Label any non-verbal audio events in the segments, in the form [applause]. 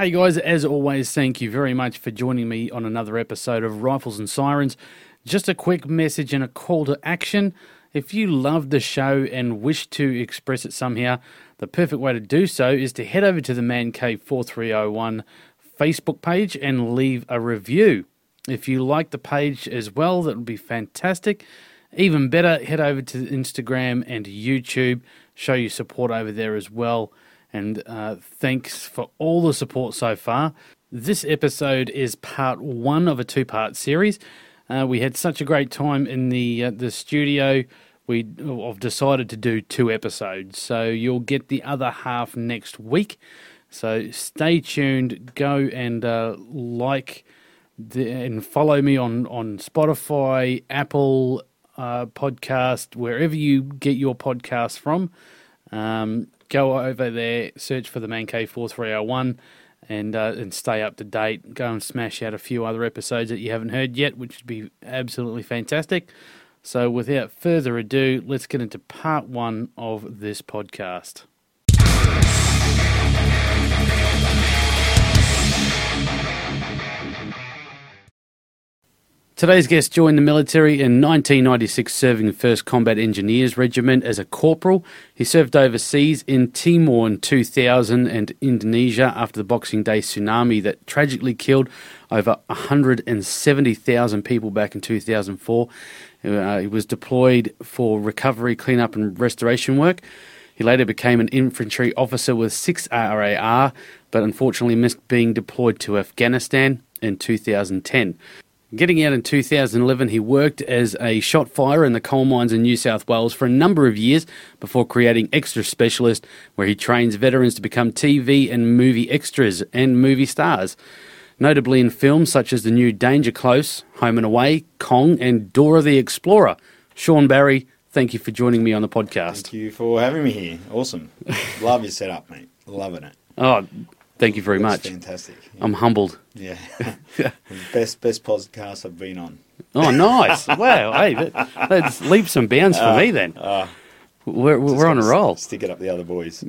Hey guys, as always, thank you very much for joining me on another episode of Rifles and Sirens. Just a quick message and a call to action. If you love the show and wish to express it somehow, the perfect way to do so is to head over to the Man Cave 4301 Facebook page and leave a review. If you like the page as well, that would be fantastic. Even better, head over to Instagram and YouTube, show your support over there as well and uh, thanks for all the support so far. This episode is part one of a two part series. Uh, we had such a great time in the uh, the studio. We have decided to do two episodes, so you'll get the other half next week. So stay tuned. Go and uh, like the, and follow me on on Spotify, Apple uh, Podcast, wherever you get your podcast from. Um, go over there, search for the Man Cave 4301 and uh, and stay up to date. Go and smash out a few other episodes that you haven't heard yet, which would be absolutely fantastic. So, without further ado, let's get into part one of this podcast. Today's guest joined the military in 1996, serving the 1st Combat Engineers Regiment as a corporal. He served overseas in Timor in 2000 and Indonesia after the Boxing Day tsunami that tragically killed over 170,000 people back in 2004. Uh, he was deployed for recovery, cleanup, and restoration work. He later became an infantry officer with 6 RAR, but unfortunately missed being deployed to Afghanistan in 2010. Getting out in 2011, he worked as a shot firer in the coal mines in New South Wales for a number of years before creating Extra Specialist, where he trains veterans to become TV and movie extras and movie stars. Notably in films such as the new Danger Close, Home and Away, Kong, and Dora the Explorer. Shaun Barry, thank you for joining me on the podcast. Thank you for having me here. Awesome. [laughs] Love your setup, mate. Loving it. Oh, Thank you very That's much. Fantastic. Yeah. I'm humbled. Yeah. [laughs] [laughs] best best podcast I've been on. Oh, nice! [laughs] wow, hey, that, that's leaps and bounds for me then. Uh, we're we're on a roll. Stick it up the other boys.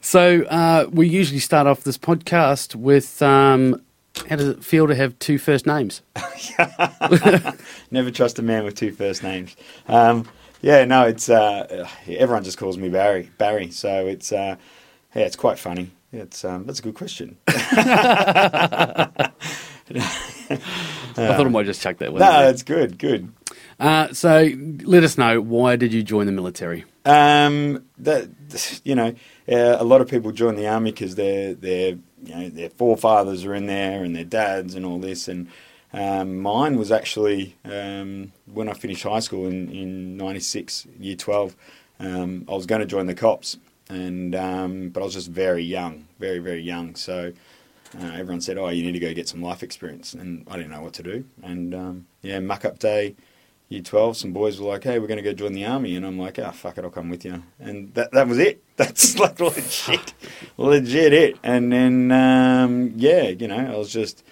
So uh, we usually start off this podcast with um, how does it feel to have two first names? Never trust a man with two first names. Um, yeah, no, it's uh, everyone just calls me Barry. Barry, so it's uh, yeah, it's quite funny. It's um, that's a good question. [laughs] I thought I might just chuck that one. no, it's good, good. Uh, so let us know why did you join the military? Um, that you know, uh, a lot of people join the army because their their you know their forefathers are in there and their dads and all this. And um, mine was actually um, when I finished high school in in '96, year twelve. Um, I was going to join the cops, and um, but I was just very young, very very young. So uh, everyone said, "Oh, you need to go get some life experience," and I didn't know what to do. And um, yeah, muck up day year 12, some boys were like, hey, we're going to go join the army. And I'm like, ah, oh, fuck it, I'll come with you. And that, that was it. [laughs] That's like legit, [laughs] legit it. And then, um, yeah, you know, I was just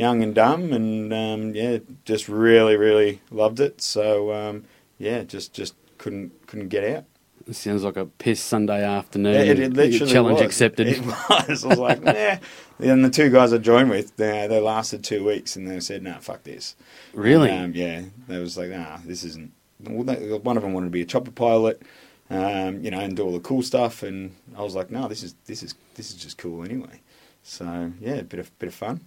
young and dumb and, um, yeah, just really, really loved it. So, um, yeah, just, just couldn't, couldn't get out. It sounds like a piss Sunday afternoon. It, it literally challenge was. accepted. It was. I was like, [laughs] nah. And the two guys I joined with, they, they lasted two weeks and they said, nah, fuck this. really? Um, yeah, they was like, nah, this isn't. Well, they, one of them wanted to be a chopper pilot, um, you know, and do all the cool stuff, and I was like, no, this is this is this is just cool anyway. So yeah, a bit of bit of fun.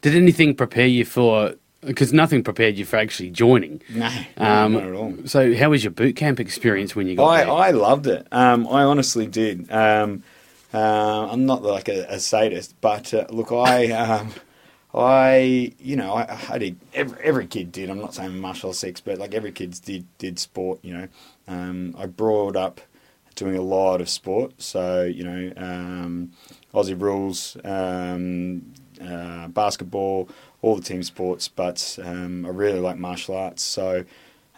Did anything prepare you for? Because nothing prepared you for actually joining. No, Um, not at all. So, how was your boot camp experience when you got I, there? I loved it. Um, I honestly did. Um, uh, I'm not like a, a sadist, but uh, look, I, [laughs] um, I, you know, I, I did. Every, every kid did. I'm not saying martial six, but like every kid did did sport. You know, um, I brought up doing a lot of sport. So you know, um, Aussie rules, um, uh, basketball, all the team sports. But um, I really like martial arts. So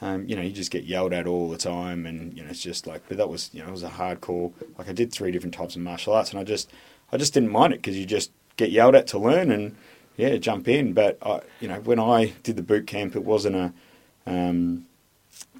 um, you know, you just get yelled at all the time, and you know, it's just like. But that was, you know, it was a hardcore. Like I did three different types of martial arts, and I just, I just didn't mind it because you just get yelled at to learn, and yeah, jump in. But I, you know, when I did the boot camp, it wasn't a, um,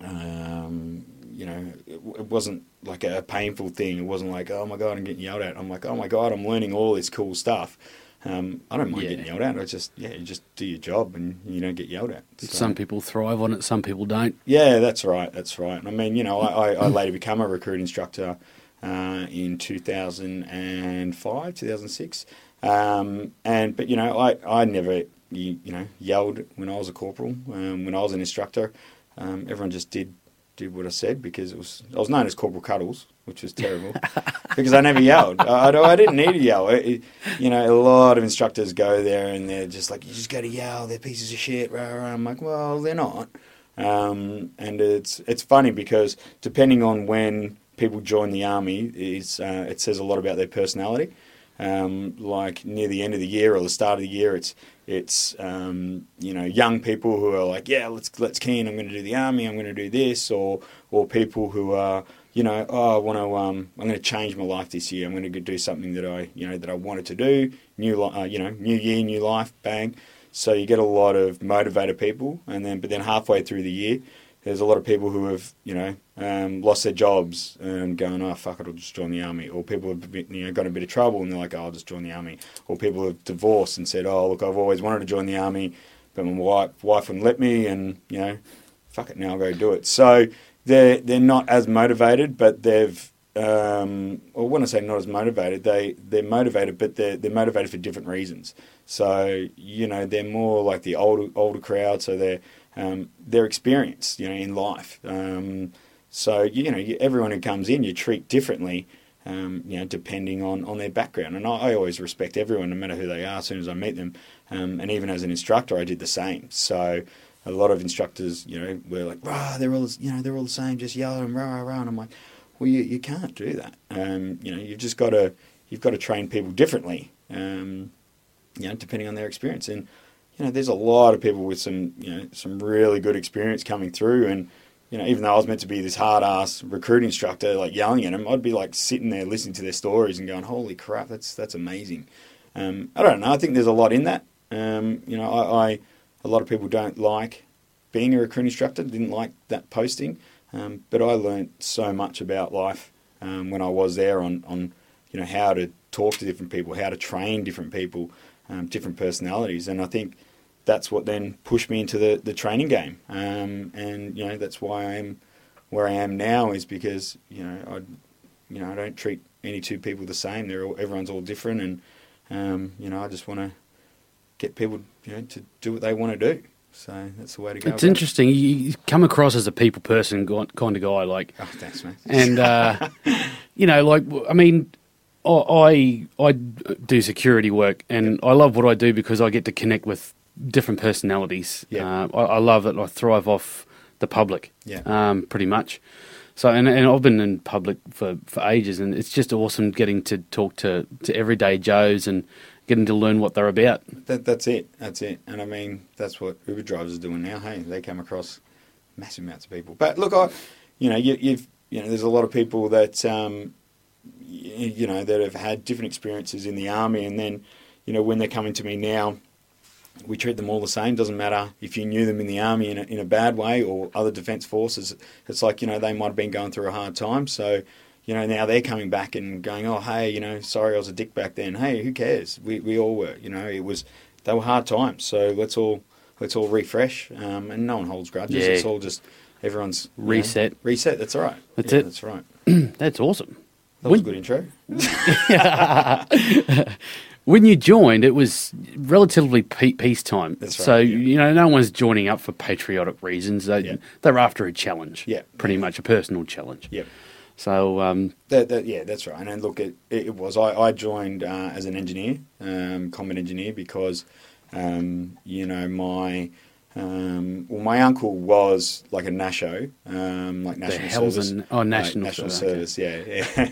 um, you know, it, it wasn't like a painful thing. It wasn't like, oh my god, I'm getting yelled at. I'm like, oh my god, I'm learning all this cool stuff. Um, I don't mind Yeah. getting yelled at. I just, yeah, you just do your job and you don't get yelled at. So- Some people thrive on it, some people don't. yeah, that's right. That's right. I mean, you know, I, I, I later become a recruit instructor uh, in 2005, 2006. Um, and but you know, I, I never you, you know yelled when I was a corporal. Um, when I was an instructor, um, everyone just did did what I said because it was I was known as Corporal Cuddles, which was terrible [laughs] because I never yelled. I, I, I didn't need to yell. It- it- you know, a lot of instructors go there and they're just like, you just got to yell. They're pieces of shit. Rah, rah. I'm like, well, they're not. Um, and it's it's funny because depending on when people join the army, is uh, it says a lot about their personality. Um, like near the end of the year or the start of the year, it's it's um, you know young people who are like, yeah, let's let's keen. I'm going to do the army. I'm going to do this, or or people who are you know, oh, I want to um, I'm going to change my life this year. I'm going to do something that I you know that I wanted to do. New uh, you know, new year, new life, bang. So you get a lot of motivated people, and then but then halfway through the year, there's a lot of people who have you know um, lost their jobs and going, oh fuck it, I'll just join the army. Or people have been, you know got in a bit of trouble and they're like, oh, I'll just join the army. Or people have divorced and said, oh look, I've always wanted to join the army, but my wife wife wouldn't let me, and you know, fuck it, now I'll go do it. So they're they're not as motivated, but they've um, or when I say not as motivated, they they're motivated, but they're they're motivated for different reasons. So you know they're more like the older older crowd, so they're um, they're experienced, you know, in life. Um, so you know you, everyone who comes in, you treat differently, um, you know, depending on, on their background. And I, I always respect everyone, no matter who they are, as soon as I meet them. Um, and even as an instructor, I did the same. So a lot of instructors, you know, were like, "Rah, they're all, you know, they're all the same, just yell and rah, rah, rah." And I'm like, "Well, you, you can't do that. Um, you know, you've just got to, you've got to train people differently, um, you know, depending on their experience." And you know, there's a lot of people with some, you know, some really good experience coming through, and you know, even though I was meant to be this hard ass recruit instructor, like yelling at them, I'd be like sitting there listening to their stories and going, "Holy crap, that's that's amazing." Um, I don't know. I think there's a lot in that. Um, you know, I, I a lot of people don't like being a recruit instructor. Didn't like that posting, um, but I learned so much about life um, when I was there on on you know how to talk to different people, how to train different people, um, different personalities, and I think that's what then pushed me into the, the training game. Um, and you know that's why I am where I am now is because you know I you know I don't treat any two people the same. They're all, everyone's all different, and um, you know I just want to get people you know to do what they want to do. So that's the way to go. It's about it. interesting. You come across as a people person kind of guy, like, Oh, thanks, mate. and uh, [laughs] you know, like, I mean, I I I do security work, and I love what I do because I get to connect with different personalities. Yeah. Uh, I, I love it. I thrive off the public. Yeah. Um, pretty much. So, and, and I've been in public for, for ages, and it's just awesome getting to talk to, to everyday Joes and getting to learn what they're about. That, that's it. That's it. And I mean, that's what Uber drivers are doing now. Hey, they come across massive amounts of people. But look, I, you know, you, you've, you know, there's a lot of people that, um, you, know, that have had different experiences in the army, and then, you know, when they're coming to me now, we treat them all the same. Doesn't matter if you knew them in the army in a, in a bad way or other defence forces. It's like you know they might have been going through a hard time, so you know now they're coming back and going, oh hey, you know, sorry I was a dick back then. Hey, who cares? We we all were. You know, it was they were hard times. So let's all let's all refresh. Um, and no one holds grudges. Yeah. It's all just everyone's you know, Reset. reset. That's all right. That's Yeah, it. That's right. [clears throat] That's awesome. That was a When- good intro. [laughs] When you joined, it was relatively pe- peacetime. That's right, So, yeah. you know, no one's joining up for patriotic reasons. They, Yeah. They're after a challenge. Yeah. Pretty much a personal challenge. Yep. So, um, That, that, yeah, that's right. And then look, it, it was. I, I joined uh, as an engineer, um, combat engineer, because um, you know my um, well, my uncle was like a nasho, um, like national service. an- oh, national national service, service. Yeah, [laughs] yeah.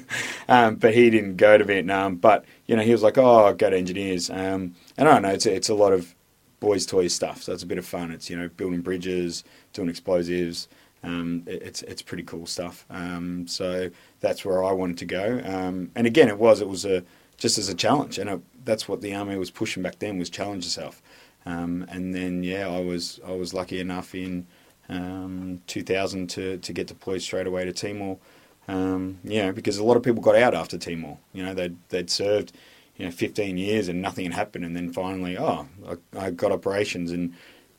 um, but he didn't go to Vietnam. But you know, he was like, "Oh, I'll go to engineers." Um, and I don't know. It's a, it's a lot of boys' toys stuff. So it's a bit of fun. It's you know building bridges, doing explosives. Um, it- it's it's pretty cool stuff. Um, so that's where I wanted to go. Um, and again, it was it was a just as a challenge, and it, that's what the army was pushing back then was challenge yourself. Um, and then yeah, I was I was lucky enough in um, 2000 to, to get deployed straight away to Timor. Um, because a lot of people got out after Timor. You know, they'd, they'd served, you know, 15 years and nothing had happened. And then finally, oh, I, I got operations and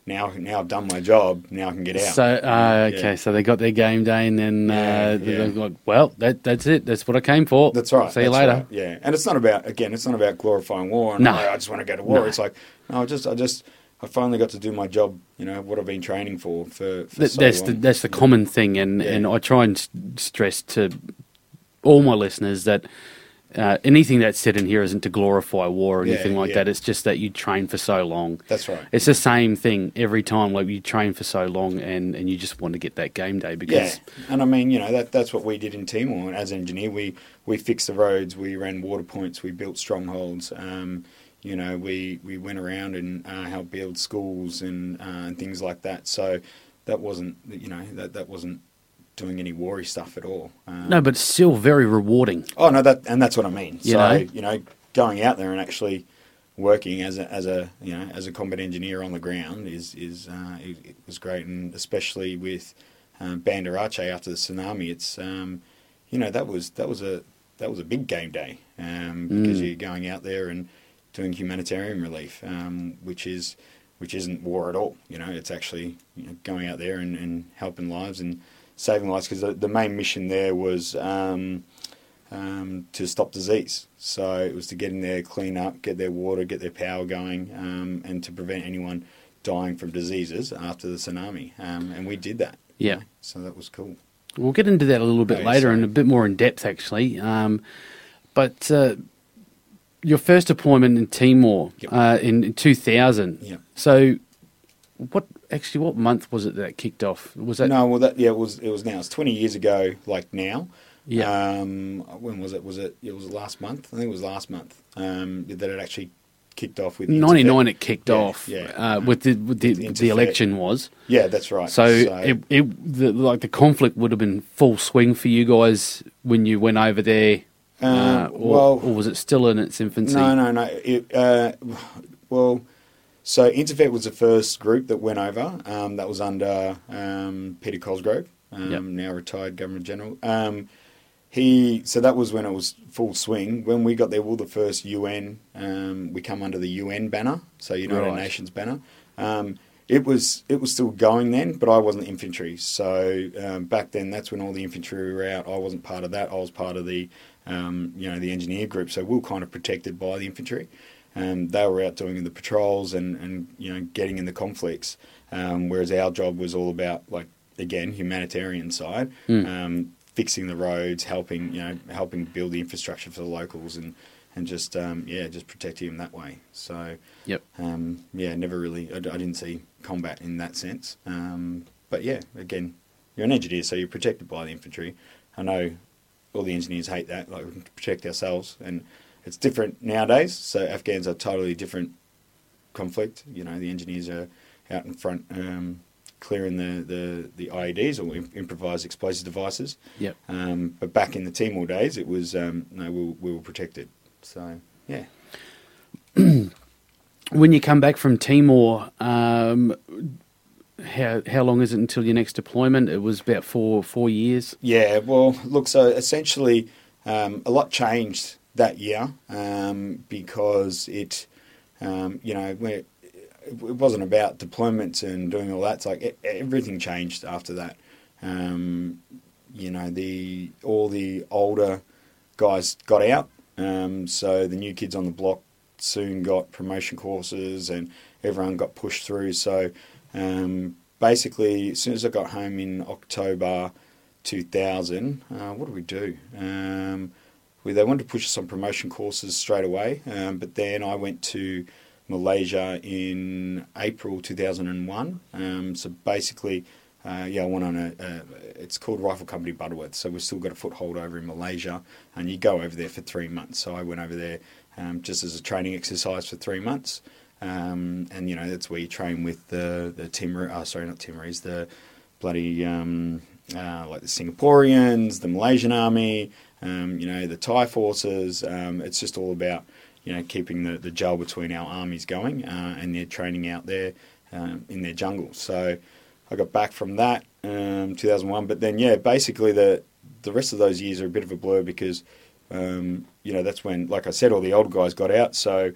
now now I've done my job. Now I can get out. So uh, okay, Yeah. so they got their game day, and then uh, yeah. "Well, that, that's it. That's what I came for. That's right. See you later." right, Yeah, and it's not about again. It's not about glorifying war. And No. "Oh, I just want to go to war. No. It's like no, I just I just I finally got to do my job. You know what I've been training for for, for Th- so that's long. the that's the common thing, and and I try and stress to all my listeners that. Uh, anything that's said in here isn't to glorify war or Yeah, anything like yeah. that. It's just that you train for so long. That's right. It's the same thing every time. Like you train for so long, and, and you just want to get that game day because Yeah, and I mean, you know, that that's what we did in Timor. As an engineer, we we fixed the roads, we ran water points, we built strongholds. Um, you know, we we went around and uh, helped build schools and uh, and things like that. So that wasn't, you know, that that wasn't doing any worry stuff at all. Um, no, but still very rewarding. Oh no, that and that's what I mean. You so know? you know, going out there and actually working as a as a you know as a combat engineer on the ground is is uh, it, it was great, and especially with um, Banda Aceh after the tsunami, it's um, you know that was that was a that was a big game day um, because Mm. you're going out there and doing humanitarian relief, um, which is which isn't war at all. You know, it's actually you know, going out there and, and helping lives and saving lives because the, the main mission there was. Um, um, to stop disease. So it was to get in there, clean up, get their water, get their power going, um, and to prevent anyone dying from diseases after the tsunami. Um, and we did that. Yeah. So that was cool. We'll get into that a little bit Oh, later sorry. and a bit more in depth, actually. Um, but uh, your first deployment in Timor Yep. uh, in, in 2000. Yep. So, what actually? What month was it that kicked off? Was that no, well, that yeah, it was it was now. It's twenty years ago, like now. Yeah. Um, when was it? Was it? It was last month. I think it was last month. Um, that it actually kicked off with 99? It kicked Yeah, off. yeah. Uh, with the with the, The the election was. Yeah, that's right. So, it, it the, like the conflict would have been full swing for you guys when you went over there. Um, uh, or, well, or was it still in its infancy? No, no, no. It, uh, well, so INTERFET was the first group that went over. Um, that was under um, Peter Cosgrove, um, Yep. now retired Governor General. Um, he so that was when it was full swing. When we got there, we were the first UN. Um, we come under the UN banner, so United Right. Nations banner. Um, it was it was still going then, but I wasn't infantry. So um, back then, that's when all the infantry were out. I wasn't part of that. I was part of the um, you know the engineer group. So we were kind of protected by the infantry. Um, they were out doing the patrols and, and you know getting in the conflicts, um, whereas our job was all about like again humanitarian side, Mm. um, fixing the roads, helping you know helping build the infrastructure for the locals and and just um, yeah just protecting them that way. So Yep. um, yeah, never really I, I didn't see combat in that sense. Um, but yeah, again, you're an engineer, so you're protected by the infantry. I know all the engineers hate that, like we can protect ourselves, and it's different nowadays. So Afghans are totally different conflict. You know, the engineers are out in front um, clearing the, the, the IEDs or improvised explosive devices. Yep. Um, but back in the Timor days, it was um, no, we, were- we were protected. So yeah, [clears throat] When you come back from Timor, um, how how long is it until your next deployment? It was about four four years. yeah. Well, look, so essentially, um, a lot changed that year um, because it, um, you know, it, it wasn't about deployments and doing all that. It's like e- everything changed after that. Um, you know, the all the older guys got out, um, so the new kids on the block soon got promotion courses, and everyone got pushed through. So um, basically, as soon as I got home in October 2000, uh, what did we do? They wanted to push us on promotion courses straight away, um, but then I went to Malaysia in April 2001. Um, so basically, uh, yeah, I went on a, a, it's called Rifle Company Butterworth. So we've still got a foothold over in Malaysia, and you go over there for three months. So I went over there um, just as a training exercise for three months. Um, and you know that's where you train with the the Timor, uh, sorry, not Timorese, the bloody um, uh, like the Singaporeans, the Malaysian army, um, you know the Thai forces. Um, it's just all about you know keeping the the gel between our armies going, uh, and they're training out there um, in their jungle. So I got back from that um, 2001. But then yeah, basically the the rest of those years are a bit of a blur because um, you know that's when, like I said, all the old guys got out, so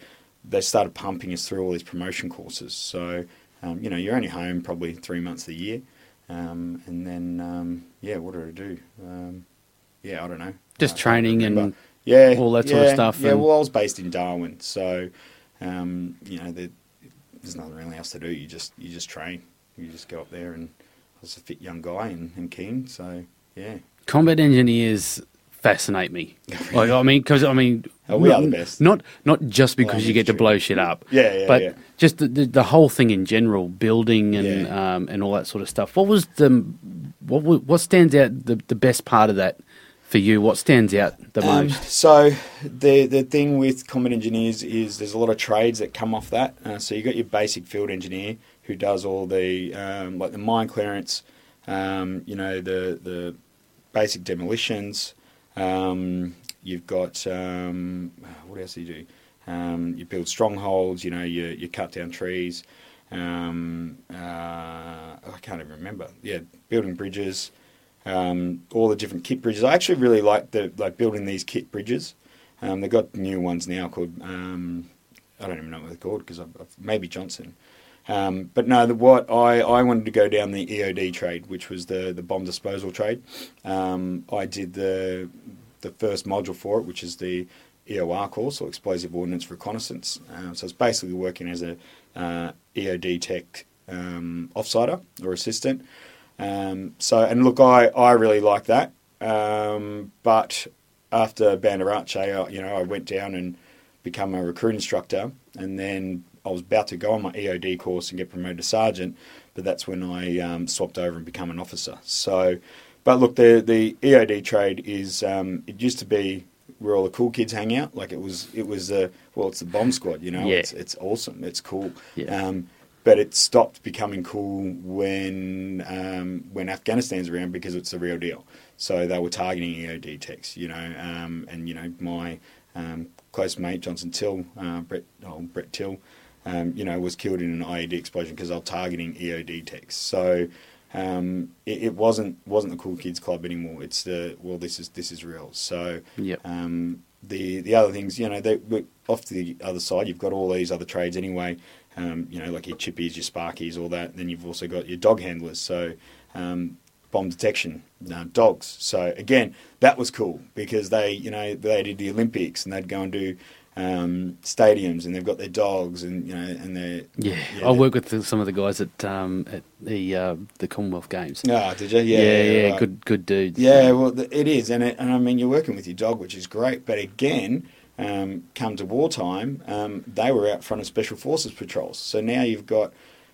they started pumping us through all these promotion courses. So um, you know you're only home probably three months the year, and then yeah, what did I do? Yeah, I don't know. Just training and yeah, all that yeah, sort of stuff Yeah, and- well, I was based in Darwin, so um, you know there, there's nothing really else to do. You just you just train. You just go up there, and I was a fit young guy and, and keen. So yeah, combat engineers fascinate me. [laughs] Like I mean, because I mean, Oh, we are the best. Not not just because you get to blow shit up. Yeah, yeah, but yeah. just the, the the whole thing in general, building and Yeah. um, and all that sort of stuff. What was the what what stands out the the best part of that for you? What stands out the Um, most? so the the thing with combat engineers is there's a lot of trades that come off that. Uh, so you got your basic field engineer who does all the um, like the mine clearance, um, you know the the basic demolitions. Um, you've got um, what else do you do? Um, you build strongholds. You know you you cut down trees. Um, uh, I can't even remember. Yeah, building bridges um, all the different kit bridges. I actually really like the like building these kit bridges. Um, they've got new ones now called um, I don't even know what they're called because maybe Johnson. Um, but no, the, what I, I wanted to go down the EOD trade, which was the, the bomb disposal trade. Um, I did the the first module for it, which is the EOR course or Explosive Ordnance Reconnaissance. Um, so it's basically working as a uh, EOD tech um, offsider or assistant. Um, so, and look, I, I really like that. Um, but after Banda Aceh, I, you know, I went down and become a recruit instructor, and then I was about to go on my EOD course and get promoted to sergeant, but that's when I um, swapped over and become an officer. So, but look, the the EOD trade is um, it used to be where all the cool kids hang out. Like it was, it was the well, it's the bomb squad. You know, Yeah. it's it's awesome, it's cool. Yeah. Um, but it stopped becoming cool when um, when Afghanistan's around because it's the real deal. So they were targeting EOD techs, you know, um, and you know my um, close mate Johnson Till, uh, Brett, oh, Brett Till, um, you know, was killed in an IED explosion because they were targeting EOD techs. So um, it, it wasn't wasn't the cool kids club anymore. It's the well, this is this is real. So Yep. um, the the other things, you know, they, off to the other side, you've got all these other trades anyway. Um, you know, like your chippies, your sparkies, all that. Then you've also got your dog handlers, so um, bomb detection, uh, dogs. So again, that was cool because they, you know, they did the Olympics and they'd go and do um, stadiums and they've got their dogs and you know and they're Yeah, yeah, I work with the- some of the guys at um, at the uh, the Commonwealth Games. Ah, did you? Yeah, yeah, yeah, right. good good dudes. Yeah, well, it is, and, it, and I mean, you're working with your dog, which is great. But again, um, come to wartime, um, they were out front of special forces patrols. So now you've got,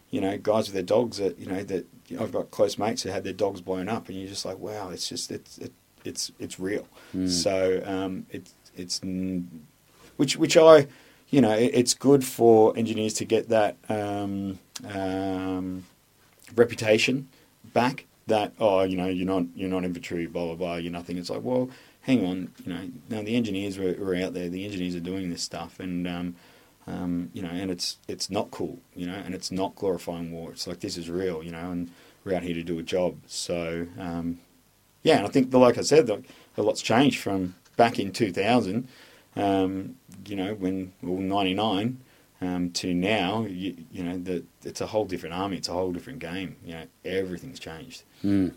you know, guys with their dogs that you know that you know, I've got close mates who had their dogs blown up, and you're just like, wow, it's just it's it, it's it's real. Mm. So um, it's it's which which I. You know, it, it's good for engineers to get that um, um, reputation back that oh you know you're not you're not infantry blah blah blah you're nothing it's like well hang on you know now the engineers were, were out there the engineers are doing this stuff and um, um, you know and it's it's not cool you know and it's not glorifying war it's like this is real you know and we're out here to do a job so um, yeah and I think the, like I said a lot's changed from back in 2000 um, you know when well 99 um, to now, you, you know, the, it's a whole different army. It's a whole different game. You know, everything's changed. Mm.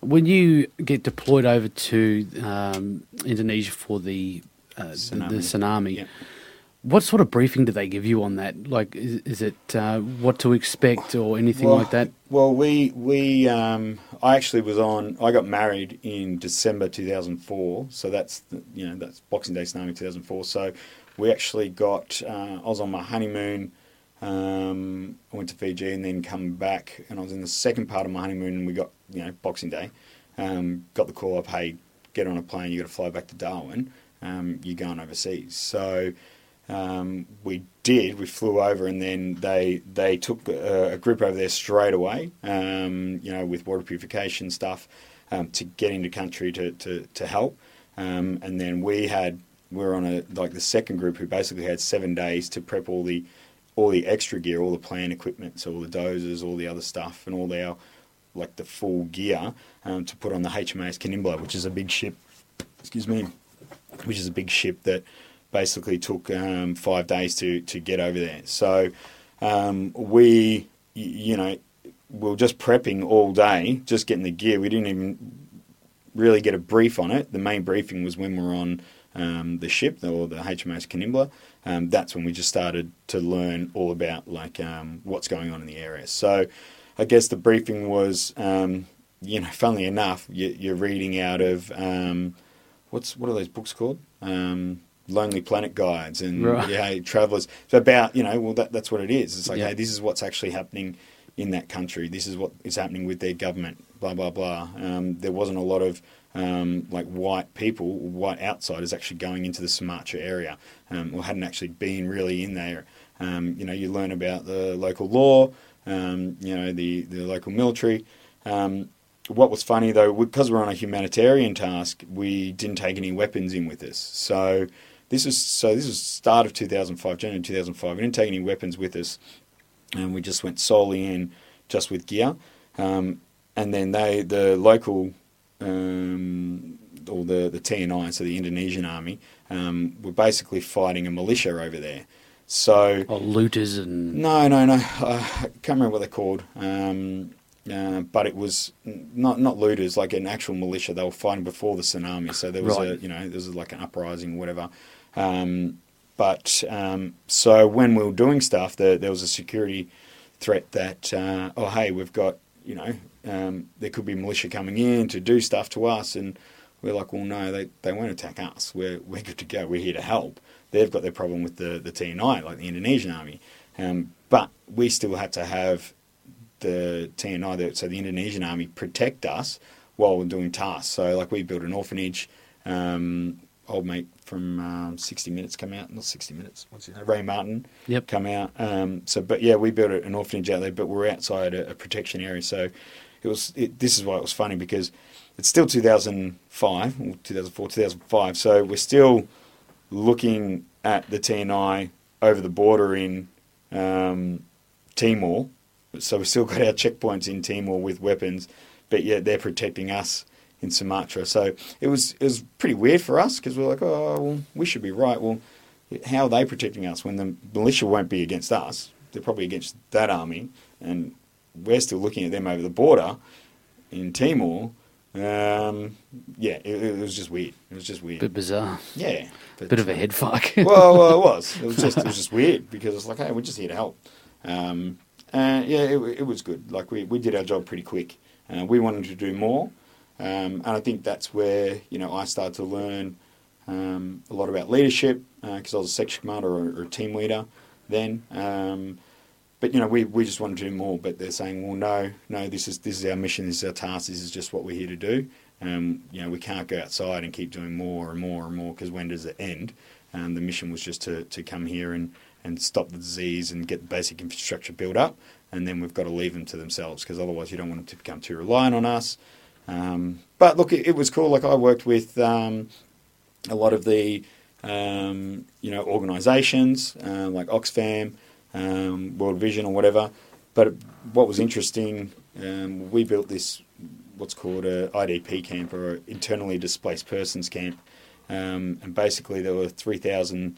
When you get deployed over to um, Indonesia for the uh, the, the Tsunami. tsunami, Yeah. what sort of briefing do they give you on that? Like, is, is it uh, what to expect or anything Well, like that? Well, we we um, I actually was on. I got married in December 2004, so that's the, you know that's Boxing Day tsunami 2004. So we actually got. Uh, I was on my honeymoon. Um, I went to Fiji and then come back, and I was in the second part of my honeymoon. And we got you know Boxing Day. Um, got the call up, hey, get on a plane. You got to fly back to Darwin. Um, you're going overseas. So um, we did. We flew over, and then they they took a, a group over there straight away. Um, you know, with water purification stuff um, to get into country to to, to help. Um, and then we had we were on a like the second group who basically had seven days to prep all the all the extra gear, all the plant equipment, so all the dozers, all the other stuff, and all our like the full gear um, to put on the HMAS Kanimbla, which is a big ship. Excuse me, which is a big ship that basically took um, five days to to get over there. So um, we, you know, we were just prepping all day, just getting the gear. We didn't even really get a brief on it. The main briefing was when we were on um, the ship or the HMAS Kanimbla. Um, that's when we just started to learn all about like um, what's going on in the area. So I guess the briefing was, um, you know, funnily enough, you, are reading out of um, what's what are those books called? Um, Lonely Planet guides and right. yeah, travelers. It's about you know, well, that, that's what it is. It's like, yeah. hey, this is what's actually happening in that country. This is what is happening with their government. Blah blah blah. Um, there wasn't a lot of um, like white people, white outsiders, actually going into the Sumatra area, um, or hadn't actually been really in there. Um, you know, you learn about the local law, um, you know, the the local military. Um, what was funny though, because we're on a humanitarian task, we didn't take any weapons in with us. So this was so this was start of 2005, January 2005. We didn't take any weapons with us, and we just went solely in just with gear. Um, and then they, the local, um, or the the TNI, so the Indonesian army, um, were basically fighting a militia over there. So oh, looters and no, no, no. I can't remember what they're called. Um, uh, but it was not not looters, like an actual militia. They were fighting before the tsunami, so there was right. a you know there was like an uprising, whatever. Um, but um, so when we were doing stuff, the, there was a security threat that uh, oh hey we've got you know um, there could be militia coming in to do stuff to us, and we're like well no they they won't attack us. We're we're good to go. We're here to help they've got their problem with the, the TNI, like the Indonesian army. Um, but we still had to have the TNI, so the Indonesian army, protect us while we're doing tasks. So, like, we built an orphanage. Um, old mate from um, 60 Minutes come out, not 60 Minutes, what's his name? Ray Martin yep. come out. Um, so, but yeah, we built an orphanage out there, but we're outside a, a protection area. So, it was. It, this is why it was funny because it's still 2005, or 2004, 2005. So we're still looking at the TNI over the border in um, Timor. So we've still got our checkpoints in Timor with weapons, but yet they're protecting us in Sumatra. So it was it was pretty weird for us because we're like, oh, well, we should be right. Well, how are they protecting us when the militia won't be against us? They're probably against that army, and we're still looking at them over the border in Timor um, yeah, it, it, was just weird. It was just weird. Bit bizarre. Yeah. But, [laughs] Bit of a head fuck. [laughs] well, well, it [laughs] was. It was just it was just weird because it's like, hey, we're just here to help. Um, uh, yeah, it, it was good. Like we, we did our job pretty quick. Uh, we wanted to do more, um, and I think that's where you know I started to learn um, a lot about leadership because uh, I was a section commander or, or a team leader then. Um, but you know, we, we just want to do more. But they're saying, well, no, no, this is this is our mission, this is our task, this is just what we're here to do. Um, you know, we can't go outside and keep doing more and more and more because when does it end? Um, the mission was just to, to come here and, and stop the disease and get the basic infrastructure built up, and then we've got to leave them to themselves because otherwise you don't want them to become too reliant on us. Um, but look, it, it, was cool. Like I worked with um, a lot of the um, you know organisations uh, like Oxfam um, World Vision or whatever. But what was interesting, um, we built this what's called a IDP camp or internally displaced persons camp, um, and basically there were three thousand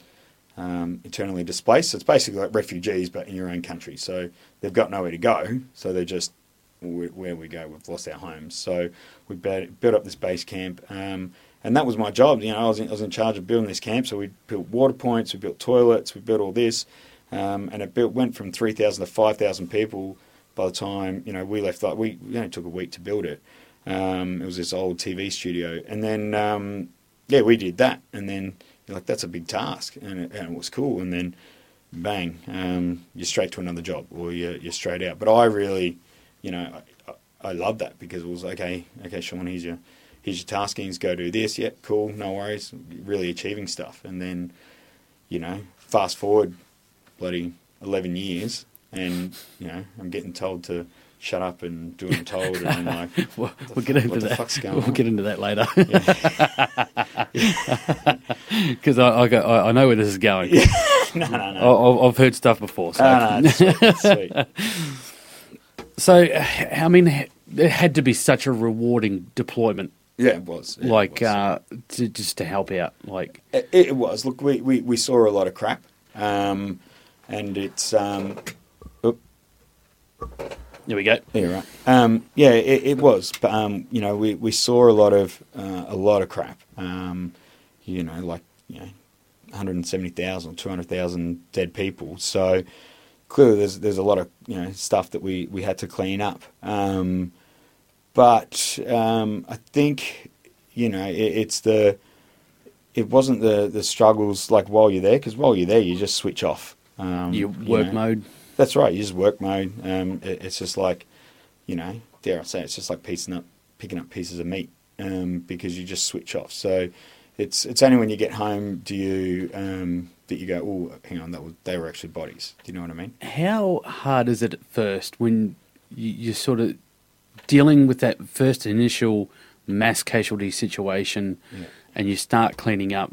um, internally displaced. So it's basically like refugees, but in your own country. So they've got nowhere to go. So they're just where we go. We've lost our homes. So we built up this base camp. Um, and that was my job. You know, I was in, I was in charge of building this camp. So we built water points, we built toilets, we built all this, um, and it built, went from 3,000 to 5,000 people by the time you know we left. Like we, only took a week to build it. Um, it was this old TV studio, and then um, yeah, we did that, and then you're like, that's a big task, and it, and it was cool. And then bang, um, you're straight to another job, or you're, you're straight out. But I really, you know, I, I love that because it was okay, okay, Shaun, here's your here's your taskings, go do this. Yeah, cool, no worries. Really achieving stuff, and then you know, fast forward bloody 11 years and, you know, I'm getting told to shut up and do what I'm told. And I'm like, [laughs] we'll, we'll get into that. We'll on? get into that later. Because [laughs] I, I, I, know where this is going. [laughs] no, no, no. I- I've heard stuff before. So, No, no, it's sweet, sweet. so I mean, it had to be such a rewarding deployment, Yeah, it was. Yeah, it like was. uh, to, just to help out. Like, It, it was. Look, we, we, we saw a lot of crap, um, and it's um, oop, there we go. yeah, right. Um, yeah, it, it was. But um, you know, we, we saw a lot of uh, a lot of crap. Um, you know, like you know, 170,000, 200,000 dead people. So clearly, there's there's a lot of you know stuff that we, we had to clean up. Um, but um, I think you know it, it's the it wasn't the the struggles like while you're there because while you're there you just switch off. Um, Your you work know. mode. That's right. You just work mode. Um, it, it's just like, you know, dare I say, it's just like piecing up, picking up pieces of meat um, because you just switch off. So it's it's only when you get home do you um, that you go, oh, hang on, that was, they were actually bodies. Do you know what I mean? How hard is it at first when you, you're sort of dealing with that first initial mass casualty situation Yeah. and you start cleaning up?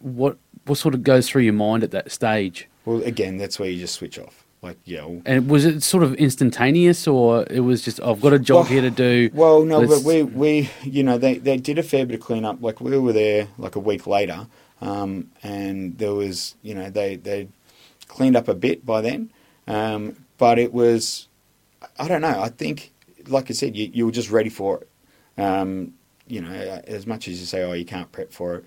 What what sort of goes through your mind at that stage? Well, again, that's where you just switch off. Like, yeah. well- And was it sort of instantaneous, or it was just I've got a job Well- here to do? Well, no, let's- but we, we, you know, they, they did a fair bit of cleanup. Like we were there like a week later, um, and there was, you know, they they cleaned up a bit by then, um, but it was, I don't know. I think, like I said, you you were just ready for it. Um, you know, as much as you say, oh, you can't prep for it.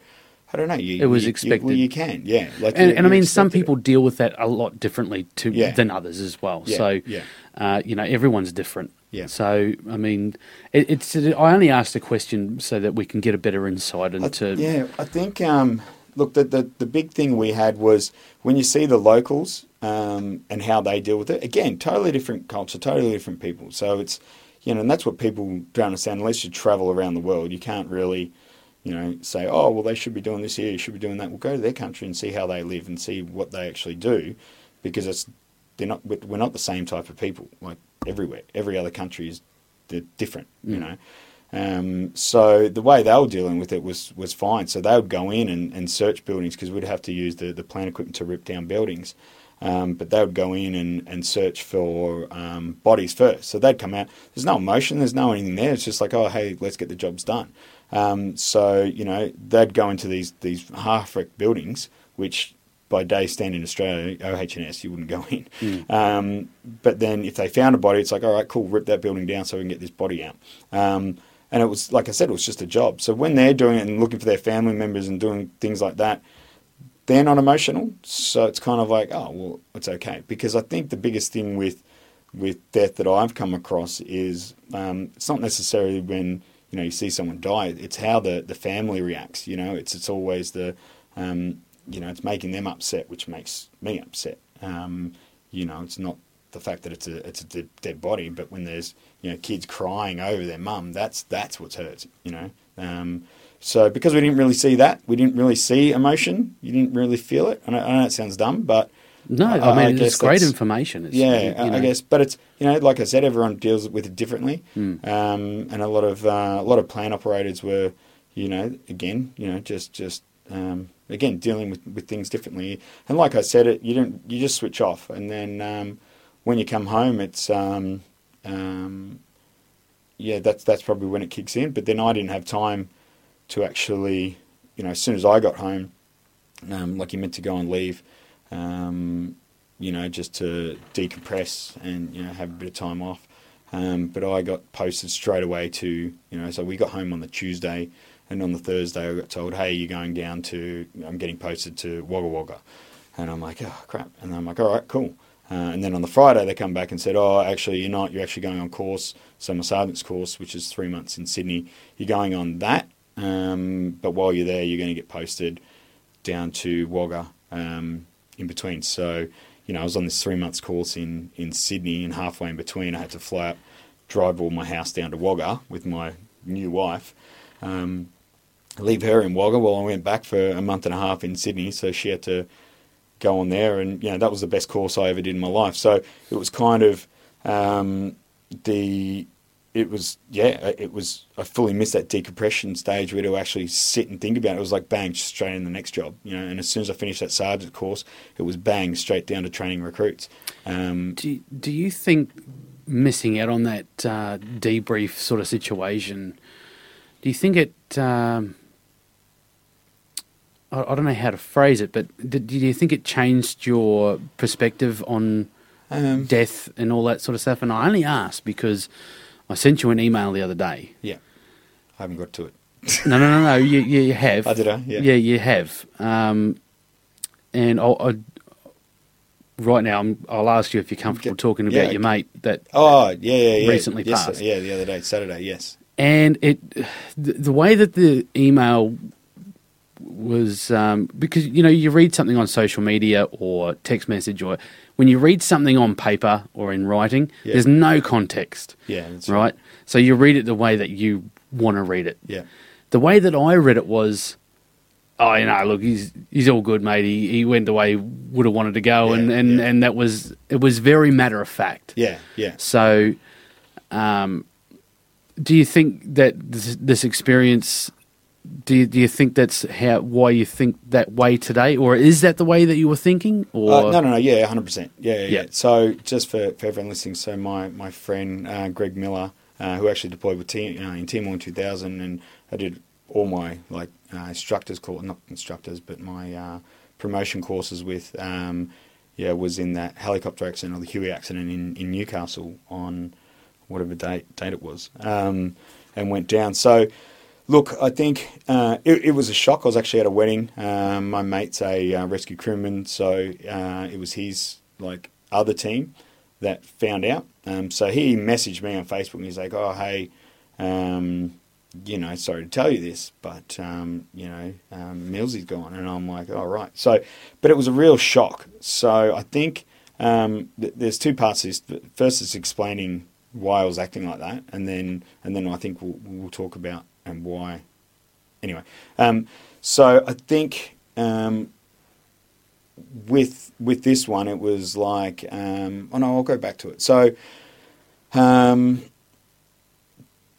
I don't know. You, It was you- you- expected. well, you can, yeah. Like, and, you- and I mean, some expected it. people deal with that a lot differently to Yeah. than others as well. Yeah, so, yeah. uh, you know, everyone's different. Yeah. So, I mean, it, it's. I only asked the question so that we can get a better insight I- into. yeah, I think. Um, look, the, the the big thing we had was when you see the locals um, and how they deal with it. Again, totally different culture, totally different people. So it's you know, and that's what people don't understand. Unless you travel around the world, you can't really. You know, say, oh, well, they should be doing this here, you should be doing that. We'll go to their country and see how they live and see what they actually do, because it's they're not we're not the same type of people. Like everywhere, every other country is they're different. You Mm. know, um, so the way they were dealing with it was was fine. So they would go in and, and search buildings because we'd have to use the, the plant equipment to rip down buildings. Um, but they would go in and, and search for um, bodies first. So they'd come out. There's no emotion. There's no anything there. It's just like, oh, hey, let's get the jobs done. Um, so you know they'd go into these these half wrecked buildings, which by day stand in Australia, OHS, you wouldn't go in. Um, but then if they found a body, it's like, all right, cool, rip that building down so we can get this body out. Um, and it was, like I said, it was just a job. So when they're doing it and looking for their family members and doing things like that, they're not emotional. So it's kind of like, oh, well, it's okay. Because I think the biggest thing with with death that I've come across is um, it's not necessarily when you know you see someone die. It's how the, the family reacts. You know, it's it's always the um, you know it's making them upset, which makes me upset. Um, you know, it's not the fact that it's a it's a dead, body, but when there's you know kids crying over their mum, that's that's what's hurt You know, um, so because we didn't really see that, we didn't really see emotion. You didn't really feel it. Know, I know it sounds dumb, but No, I, I- I mean, guess it's great information. It's, yeah, you I- know. I guess, but it's you know, like I said, everyone deals with it differently, Mm. um, and a lot of uh, a lot of plant operators were, you know, again, you know, just just um, again dealing with, with things differently. And like I said, it you don't you just switch off, and then um, when you come home, it's um, um, yeah, that's that's probably when it kicks in. But then I didn't have time to actually, you know, as soon as I got home, um, like you meant to go and leave. Um, you know, just to decompress and you know have a bit of time off. Um, but I got posted straight away to you know, so we got home on the Tuesday, and on the Thursday I got told, hey, you're going down to, I'm getting posted to Wagga Wagga, and I'm like, oh crap, and I'm like, all right, cool. Uh, and then on the Friday they come back and said, oh, actually you're not, you're actually going on course, my sergeant's course, which is three months in Sydney, you're going on that, um, but while you're there, you're going to get posted down to Wagga um, in between. So, you know, I was on this three months course in, in Sydney, and halfway in between, I had to fly up, drive all my house down to Wagga with my new wife, um, leave her in Wagga while I went back for a month and a half in Sydney. So she had to go on there, and you know that was the best course I ever did in my life. So it was kind of um, the it was yeah, it was. I fully missed that decompression stage where to actually sit and think about it. It was like bang, straight in the next job, you know. And as soon as I finished that sergeant course, it was bang, straight down to training recruits. Um, Do Do you think missing out on that uh, debrief sort of situation? Do you think it? Um, I, I don't know how to phrase it, but did, do you think it changed your perspective on um, death and all that sort of stuff? And I only ask because I sent you an email the other day. yeah, I haven't got to it. No, no, no, no. You, you, have. I [laughs] did, I? Yeah. Yeah, you have. Um, and I'll, I, right now, I'm, I'll ask you if you're comfortable talking about Yeah. your mate that Oh yeah, yeah, yeah. Recently yes, passed. Yeah, the other day, Saturday. Yes. and it the, the way that the email was um, because you know you read something on social media or text message or when you read something on paper or in writing Yeah. there's no context Yeah. That's right so you read it the way that you want to read it Yeah. the way that I read it was oh you know look he's he's all good mate he, he went the way he would have wanted to go and and, yeah. and that was it was very matter of fact Yeah. Yeah. so, um, do you think that this, this experience? Do you, do you think that's how why you think that way today, or is that the way that you were thinking? Or Uh, no, no, no. Yeah, hundred percent. Yeah, yeah, yeah. So, just for, for everyone listening, so my my friend uh, Greg Miller, uh, who actually deployed with T, uh, in Timor in two thousand, and I did all my like uh, instructors course, not instructors, but my uh, promotion courses with. Um, yeah, was in that helicopter accident or the Huey accident in, in Newcastle on whatever date date it was, um, and went down. So, look, I think uh, it, it was a shock. I was actually at a wedding. Um, my mate's a uh, rescue crewman, so uh, it was his like other team that found out. Um, so he messaged me on Facebook and he's like, "Oh, hey." Um, you know, sorry to tell you this, but um, you know, um, Millsy's gone, and I'm like, all right. So, but it was a real shock. So I think um, th- there's two parts to this. First, is explaining why I was acting like that, and then and then I think we'll, we'll talk about and why. Anyway, um, so I think um, with with this one, it was like, um, oh no, I'll go back to it. So. Um,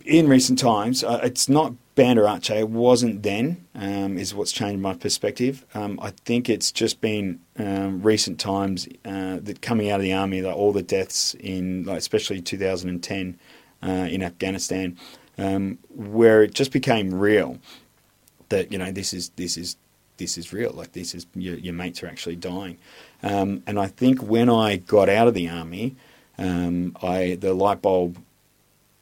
in recent times, uh, it's not Banda Aceh. It wasn't then. Um, is what's changed my perspective. Um, I think it's just been um, recent times uh, that coming out of the army, like all the deaths in, like especially 2010 uh, in Afghanistan, um, where it just became real that you know this is this is this is real. Like this is your, your mates are actually dying. Um, and I think when I got out of the army, um, I the light bulb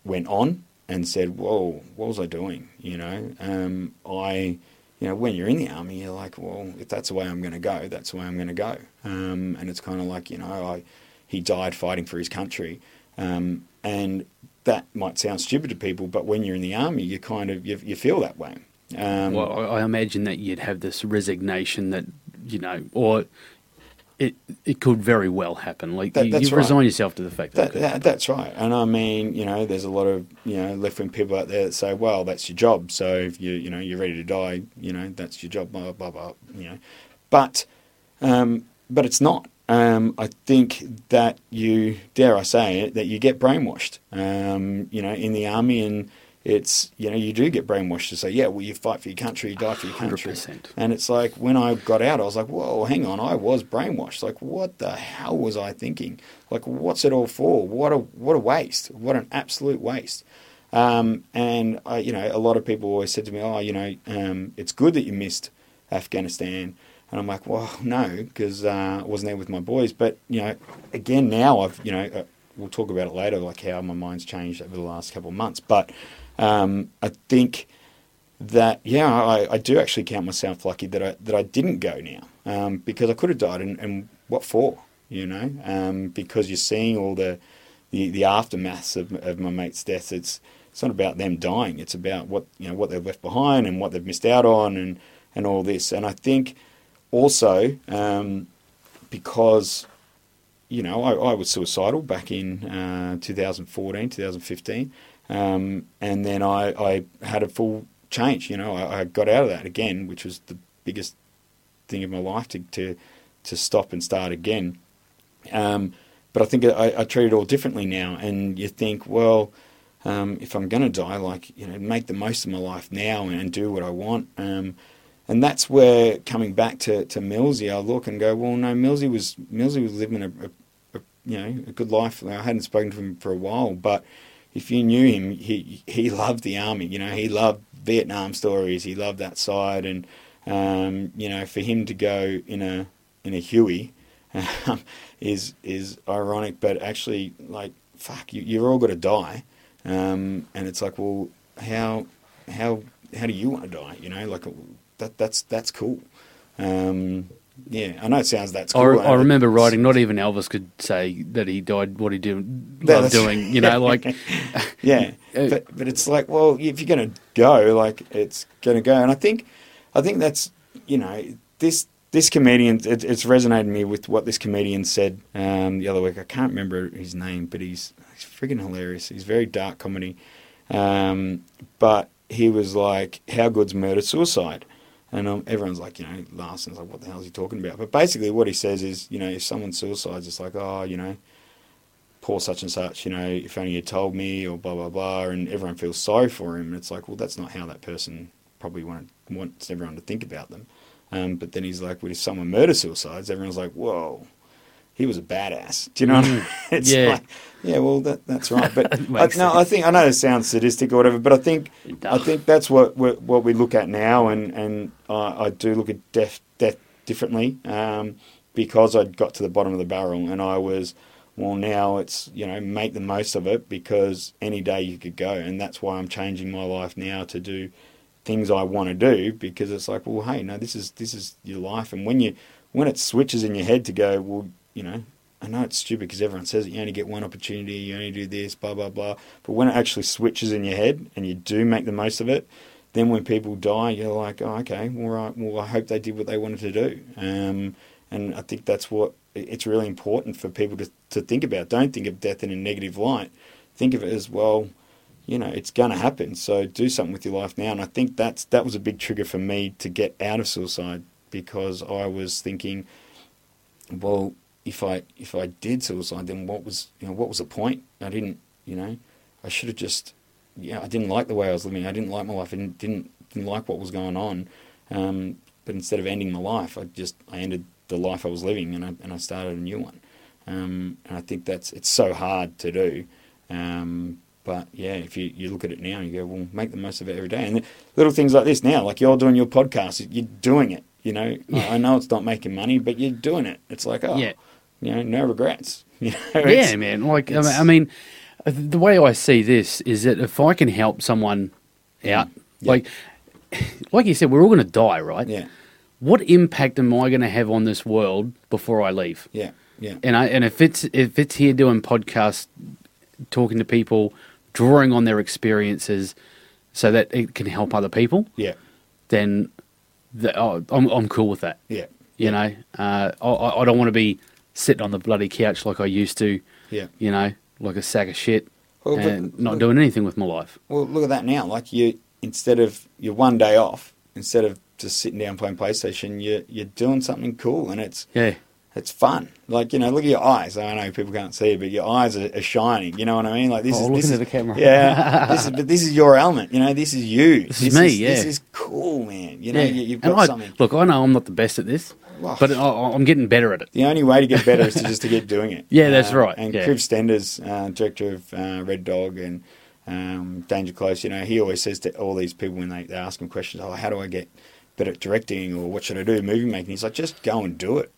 went on and said, "Whoa, what was I doing?" You know, um, I, you know, when you're in the army, you're like, "Well, if that's the way I'm going to go, that's the way I'm going to go." Um, and it's kind of like, you know, I, he died fighting for his country, um, and that might sound stupid to people, but when you're in the army, you kind of you, you feel that way. Um, well, I imagine that you'd have this resignation that you know, or it it could very well happen. Like That- you, you right. resign yourself to the fact that, That, that, that's right, and I mean, you know, there's a lot of you know left wing people out there that say, "Well, that's your job. So if you you know you're ready to die, you know that's your job." Blah blah blah. You know, but um, but it's not. Um, I think that you dare I say it that you get brainwashed. Um, you know, in the army, and it's you know you do get brainwashed to say, "Yeah, well, you fight for your country, you die for your country." 100%. And it's like when I got out, I was like, whoa, hang on, I was brainwashed. Like, what the hell was I thinking? Like, what's it all for? What a what a waste! What an absolute waste! Um, and I, you know, a lot of people always said to me, oh, you know, um, it's good that you missed Afghanistan. And I'm like, well, no, because uh, I wasn't there with my boys. But you know, again, now I've, you know, uh, we'll talk about it later, like how my mind's changed over the last couple of months. But um, I think that yeah, I, I do actually count myself lucky that I that I didn't go now um, because I could have died, and, and what for? You know, um, because you're seeing all the the, the aftermaths of, of my mate's death. It's it's not about them dying. It's about what you know what they've left behind and what they've missed out on, and and all this. And I think also um, because you know I, I was suicidal back in uh, 2014, 2015, um, and then I, I had a full change. You know, I, I got out of that again, which was the biggest thing of my life to to, to stop and start again. Um, but I think I, treat it all differently now, and you think, well, um, if I'm going to die, like you know, make the most of my life now and, and do what I want. And that's where coming back to to Millsy, I look and go, well, no, Millsy was Millsy was living a, a, a you know a good life. I hadn't spoken to him for a while, but if you knew him, he he loved the army. You know, he loved Vietnam stories. He loved that side, and um, you know, for him to go in a in a Huey um, [laughs] is is ironic, but actually, like, fuck, you, you're all got to die, um, and it's like, well, how how how do you want to die? You know, like that that's that's cool. Um, yeah, I know it sounds that's cool. I, I remember writing. Not even Elvis could say that he died. What he did, loved doing. You know, like [laughs] [laughs] yeah. Uh, but but it's like, well, if you're going to go, like it's going to go. And I think, I think that's you know this this comedian. It, it's resonated me with what this comedian said um, the other week. I can't remember his name, but he's he's frigging hilarious. He's very dark comedy, um, but he was like, "How good's murder suicide?" And um, everyone's like, you know, and like, what the hell is he talking about? But basically, what he says is, you know, if someone suicides, it's like, oh, you know, poor such and such, you know, if only you told me, or blah blah blah, and everyone feels sorry for him. And it's like, well, that's not how that person probably want, wants everyone to think about them. Um, but then he's like, well, if someone murder suicides, everyone's like, whoa, he was a badass. Do you know? What I mean? Mm. [laughs] It's yeah. Like, yeah, well, that, that's right. But [laughs] I, no, I think I know it sounds sadistic or whatever, but I think I think that's what what we look at now, and and I, I do look at death death differently um, because I got to the bottom of the barrel, and I was well. Now it's you know make the most of it because any day you could go, and that's why I'm changing my life now to do things I want to do because it's like, well, hey, no, this is this is your life, and when you when it switches in your head to go, well, you know, I know it's stupid because everyone says it, you only get one opportunity, you only do this, blah, blah, blah. But when it actually switches in your head and you do make the most of it, then when people die, you're like, oh, okay, all right, well, I hope they did what they wanted to do. Um, and I think that's what it's really important for people to, to think about. Don't think of death in a negative light. Think of it as, well, you know, it's going to happen. So do something with your life now. And I think that's that was a big trigger for me to get out of suicide because I was thinking, well, if I if I did suicide, then what was you know what was the point? I didn't you know I should have just yeah I didn't like the way I was living. I didn't like my life. I didn't didn't, didn't like what was going on. Um, but instead of ending my life, I just I ended the life I was living and I and I started a new one. Um, and I think that's it's so hard to do. Um, but yeah, if you, you look at it now, you go, well, make the most of it every day. And little things like this now, like you're doing your podcast, you're doing it. You know, yeah. I know it's not making money, but you're doing it. It's like, oh, yeah you know, no regrets. [laughs] You know, yeah, man. Like, I mean, the way I see this is that if I can help someone out, yeah. like, [laughs] like you said, we're all going to die, right? Yeah. What impact am I going to have on this world before I leave? Yeah, yeah. And I and if it's if it's here doing podcasts, talking to people, drawing on their experiences, so that it can help other people. Yeah. Then, the, oh, I'm I'm cool with that. Yeah. You yeah. know, uh, I I don't want to be sitting on the bloody couch like I used to. Yeah. You know, like a sack of shit well, and not look, doing anything with my life. Well, look at that now. Like you, instead of your one day off, instead of just sitting down playing PlayStation, you you're doing something cool, and it's yeah, it's fun. Like you know, look at your eyes. I know people can't see, it, but your eyes are, are shining. You know what I mean? Like this oh, is this is the camera. Yeah, [laughs] this is but this is your element. You know, this is you. This, this is me. Is, yeah, this is cool, man. You know, yeah. you, have got I, something. Look, I know I'm not the best at this. Well, but I, am getting better at it. The only way to get better is to [laughs] just to get doing it. Yeah, that's uh, right. And yeah. Kriv Stenders, uh, director of uh, Red Dog and um, Danger Close, you know, he always says to all these people when they, they ask him questions, oh, how do I get better at directing or what should I do movie making? He's like, just go and do it.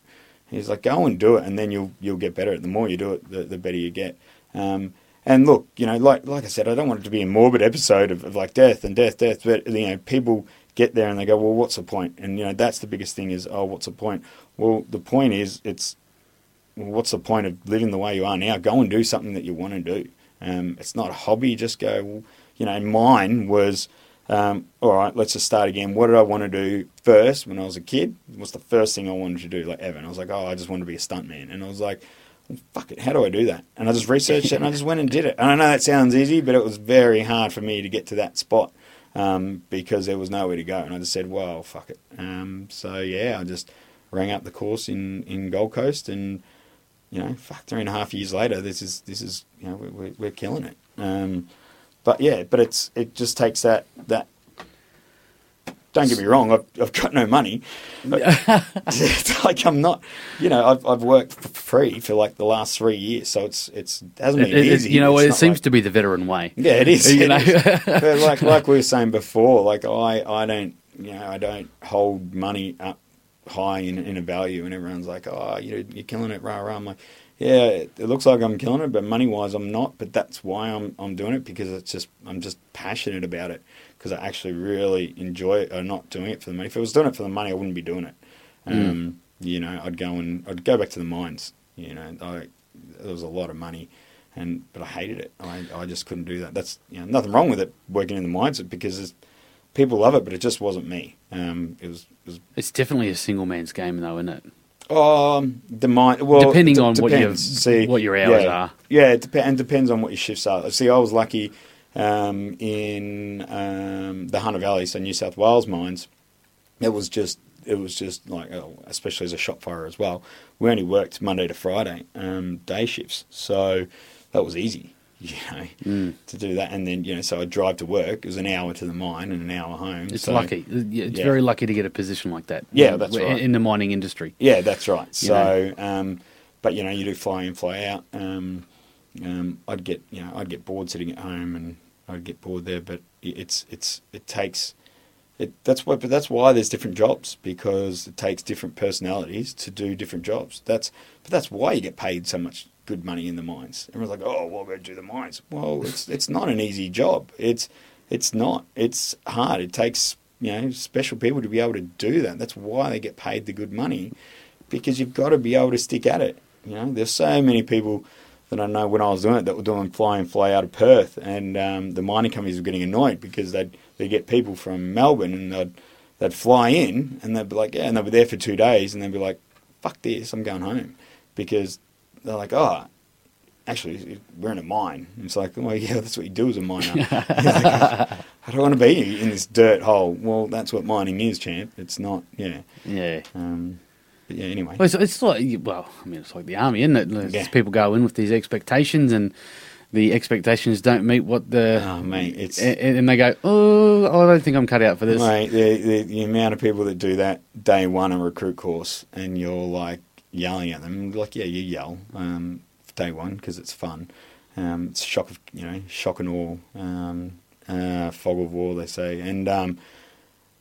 He's like, go and do it, and then you'll you'll get better. The more you do it, the, the better you get. Um, and look, you know, like like I said, I don't want it to be a morbid episode of, of like death and death, death, but you know, people get there and they go, well, what's the point? And you know, that's the biggest thing is, oh, what's the point? Well, the point is, it's well, what's the point of living the way you are now? Go and do something that you want to do. Um, it's not a hobby. Just go. Well, you know, mine was. Um, all right, let's just start again. What did I want to do first when I was a kid? What's the first thing I wanted to do, like ever? And I was like, oh, I just want to be a stuntman. And I was like, well, fuck it, how do I do that? And I just researched it and I just went and did it. And I know that sounds easy, but it was very hard for me to get to that spot um, because there was nowhere to go. And I just said, well, fuck it. Um, so yeah, I just rang up the course in, in Gold Coast, and you know, fuck, three and a half years later, this is this is you know we're, we're killing it. But yeah, but it's it just takes that that. Don't get me wrong, I've, I've got no money. [laughs] like I'm not, you know, I've, I've worked for free for like the last three years, so it's it's it hasn't been It- it- easy. you know, It's it seems like- to be the veteran way. yeah, it is. [laughs] You it know? is. [laughs] but like like we were saying before, like I I don't you know I don't hold money up high in, in a value, and everyone's like, oh, you're, you're killing it, rah rah. I'm like, yeah, it, it looks like I'm killing it, but money wise, I'm not. But that's why I'm I'm doing it because it's just I'm just passionate about it because I actually really enjoy it. I'm not doing it for the money. If I was doing it for the money, I wouldn't be doing it. Um, You know, I'd go and I'd go back to the mines. You know, I, there was a lot of money and but I hated it. I, I just couldn't do that. That's you know nothing wrong with it working in the mines because it's, people love it, but it just wasn't me. Um, it was it was It's definitely a single man's game, though, isn't it? Um the mine. Well, Depending it on what your- See, what your hours yeah, are. Yeah, it dep- and depends on what your shifts are. See, I was lucky um, in um, the Hunter Valley, so New South Wales mines. It was just it was just like, oh, especially as a shot firer as well. We only worked Monday to Friday, um, day shifts, so that was easy, [laughs] you know, Mm. to do that. And then you know, so I'd drive to work. It was an hour to the mine and an hour home. It's so- lucky. Yeah, It's yeah. very lucky to get a position like that. Yeah, that's in- right. In the mining industry. Yeah, that's right. You So, um, but you know, you do fly in, fly out. Um, um, I'd get, you know, I'd get bored sitting at home, and I'd get bored there. But it- it's, it's, it takes, it. That's why, but that's why there's different jobs because it takes different personalities to do different jobs. That's, but that's why you get paid so much good money in the mines. Everyone's like, oh, well, go do the mines. Well, it's, it's not an easy job. It's, it's not. It's hard. It takes, you know, special people to be able to do that. That's why they get paid the good money because you've got to be able to stick at it. You know, there's so many people that I know when I was doing it that were doing fly in, fly out of Perth, and um, the mining companies were getting annoyed because they'd they get people from Melbourne and they'd they'd fly in and they'd be like, yeah, and they'd be there for two days, and they'd be like, fuck this, I'm going home, because they're like, oh. Actually, we're in a mine. And it's like, well, yeah, that's what you do as a miner. [laughs] Like, I don't want to be in this dirt hole. Well, that's what mining is, champ. It's not, yeah. Yeah. Um, but yeah, anyway. Well, it's, it's like well, I mean, it's like the army, isn't it? It's- Yeah. People go in with these expectations, and the expectations don't meet what the Oh, mate, it's- and, and they go, oh, I don't think I'm cut out for this. Mate, the, the, the amount of people that do that day one on recruit course, and you're like yelling at them, like yeah, you yell um, day one because it's fun. Um, it's shock of you know shock and awe, um, uh, fog of war they say, and um,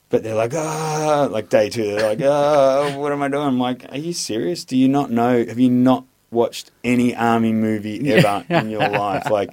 but they're like ah, like day two they're like ah, what am I doing? I'm like, are you serious? Do you not know? Have you not watched any army movie [laughs] ever in your life? Like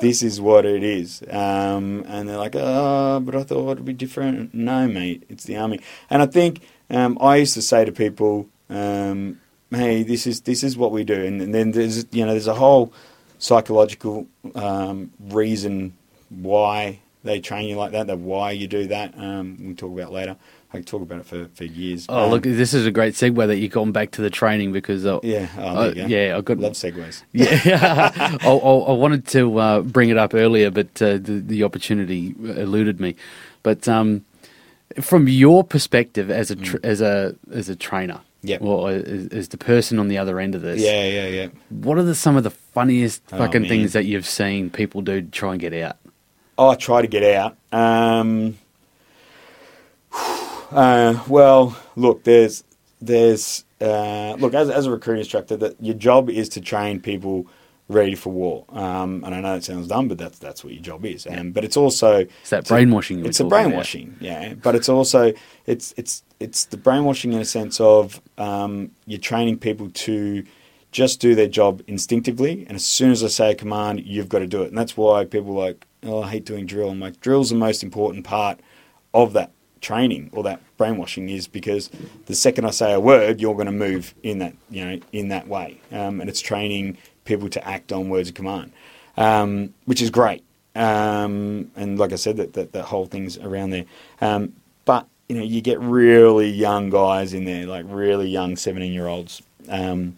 this is what it is. Um, and they're like, oh, but I thought it'd be different. No, mate, it's the army. And I think um, I used to say to people, um, hey, this is this is what we do. And, and then there's you know there's a whole psychological um, reason why they train you like that. That why you do that. Um, we'll talk about later. I could talk about it for, for years. Oh, Um, look, this is a great segue that you've gone back to the training because uh, yeah, oh, uh, there you go. yeah, I got love segues. [laughs] Yeah, [laughs] I, I, I wanted to uh, bring it up earlier, but uh, the, the opportunity eluded me. But um, from your perspective as a tr- as a as a trainer, Yep. or as, as the person on the other end of this, Yeah, yeah, yeah. what are the, some of the funniest Oh, fucking man. things that you've seen people do to try and get out? Oh, I try to get out. Um, [sighs] uh, well, look, there's there's uh, look as as a recruiting instructor that your job is to train people ready for war. Um, and I know it sounds dumb, but that's that's what your job is. Um, but it's also It's that brainwashing. it's a talking about. brainwashing, yeah. But it's also it's it's it's the brainwashing in a sense of um, you're training people to just do their job instinctively, and as soon as I say a command, you've got to do it. And that's why people are like, oh, I hate doing drill. I'm like, drill's the most important part of that training or that brainwashing is because the second I say a word, you're going to move in that you know in that way, um, and it's training people to act on words of command, um, which is great. Um, and like I said, that, that whole thing's around there. Um, but you know, you get really young guys in there, like really young seventeen year olds, um,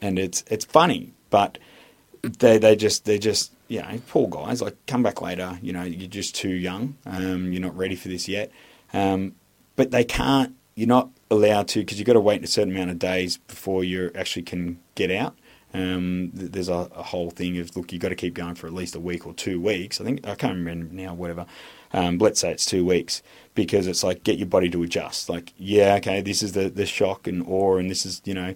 and it's it's funny, but they they just they just you know poor guys like come back later. You know, you're just too young. Um, you're not ready for this yet. Um, but they can't. You're not allowed to because you've got to wait a certain amount of days before you actually can get out. Um, there's a, a whole thing of look, you've got to keep going for at least a week or two weeks. I think I can't remember now, whatever. Um, let's say it's two weeks because it's like get your body to adjust. Like, yeah, okay, this is the, the shock and awe, and this is you know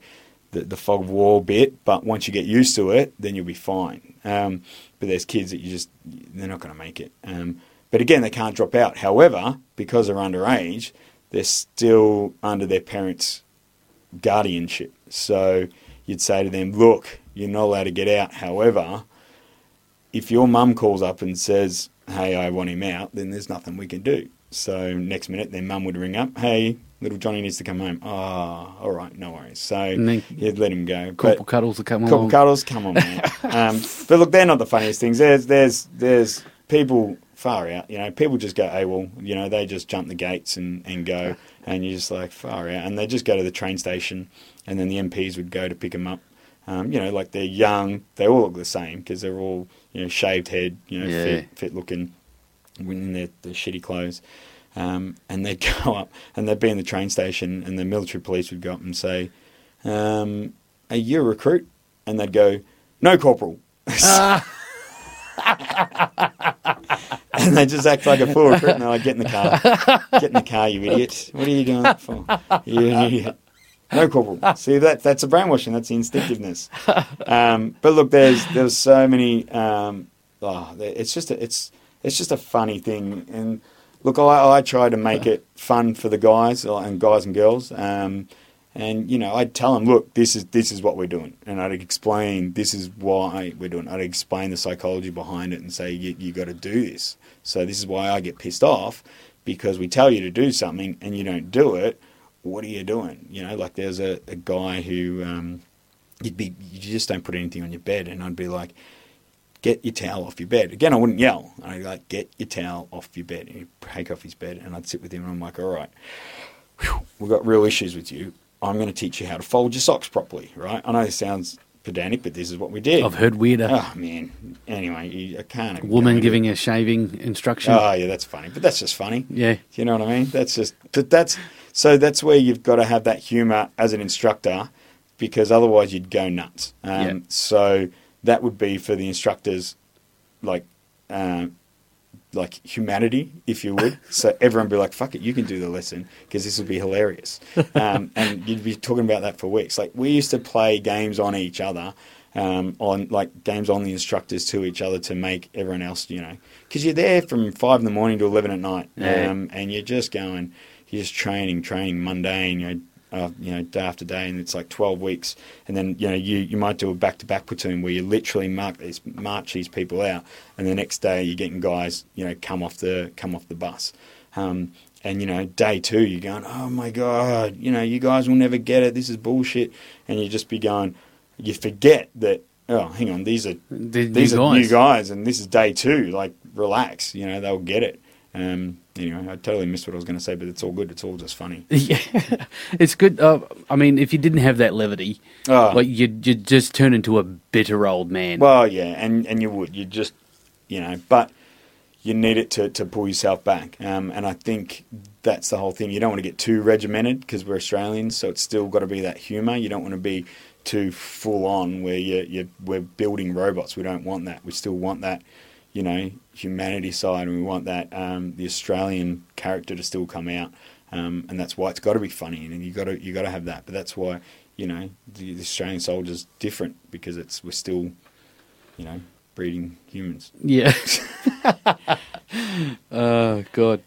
the, the fog war bit. But once you get used to it, then you'll be fine. Um, but there's kids that you just they're not going to make it. Um, but again, they can't drop out. However, because they're underage, they're still under their parents' guardianship. So you'd say to them, look, you're not allowed to get out. However, if your mum calls up and says, hey, I want him out, then there's nothing we can do. So next minute, their mum would ring up, hey, little Johnny needs to come home. Oh, all right, no worries. So you'd let him go. couple But- cuddles to come on. couple along. cuddles, come on, man. [laughs] um, but look, they're not the funniest things. There's there's there's people far out. You know, people just go AWOL. You know, they just jump the gates and, and go, and you're just like far out. And they just go to the train station, and then the MPs would go to pick them up. Um, you know, like they're young. They all look the same because they're all you know shaved head, you know, Yeah. fit fit looking, in their, their shitty clothes. Um, and they'd [laughs] go up and they'd be in the train station, and the military police would go up and say, um, "Are you a recruit?" And they'd go, "No, corporal." [laughs] and they just act like a fool recruit, and they're like, "Get in the car, get in the car, you idiot! What are you doing that for? You're idiot." No corporal. [laughs] See that that's a brainwashing. That's the instinctiveness. Um, but look, there's there's so many. Um, oh, it's just a, it's it's just a funny thing. And look, I, I try to make it fun for the guys uh, and guys and girls. Um, and you know, I'd tell them, look, this is this is what we're doing, and I'd explain this is why we're doing. it. I'd explain the psychology behind it and say you you got to do this. So this is why I get pissed off because we tell you to do something and you don't do it. What are you doing? You know, like there's a, a guy who um, you'd be you just don't put anything on your bed, and I'd be like, get your towel off your bed. Again, I wouldn't yell. I'd be like, get your towel off your bed. And he'd take off his bed, and I'd sit with him, and I'm like, all right, whew, we've got real issues with you. I'm going to teach you how to fold your socks properly, right? I know this sounds pedantic, but this is what we did. I've heard weirder. Oh man. Anyway, you, I can't. Woman giving it. a shaving instruction. Oh yeah, that's funny, but that's just funny. yeah. You know what I mean? That's just, but that's so that's where you've got to have that humour as an instructor, because otherwise you'd go nuts. Um, Yeah. So that would be for the instructors, like, uh, like humanity, if you would. [laughs] so everyone would be like, "Fuck it, you can do the lesson," because this would be hilarious. Um, [laughs] and you'd be talking about that for weeks. Like we used to play games on each other. Um, on like games on the instructors to each other to make everyone else, you know, because you're there from five in the morning to eleven at night, Yeah. um, and you're just going, you're just training, training, mundane, you know, uh, you know, day after day, and it's like twelve weeks, and then you know you, you might do a back to back platoon where you literally mark these march these people out, and the next day you're getting guys, you know, come off the come off the bus, um, and you know day two you're going, oh my god, you know, you guys will never get it, this is bullshit, and you just be going, you forget that. Oh, hang on. These are The these new are guys. new guys, and this is day two. Like, relax. You know, they'll get it. Um, anyway, I totally missed what I was going to say, but it's all good. It's all just funny. [laughs] Yeah, it's good. Uh, I mean, if you didn't have that levity, Oh, like you'd, you'd just turn into a bitter old man. well, yeah, and and you would. You just, you know, but you need it to to pull yourself back. Um, and I think that's the whole thing. You don't want to get too regimented because we're Australians, so it's still got to be that humour. You don't want to be too full on where you you we're building robots. We don't want that. We still want that. You know, humanity side, and we want that um, the Australian character to still come out, um, and that's why it's got to be funny, and you got to you got to have that. But that's why you know the, the Australian soldier's different because it's we're still, you know, breeding humans. Yeah. [laughs] oh God.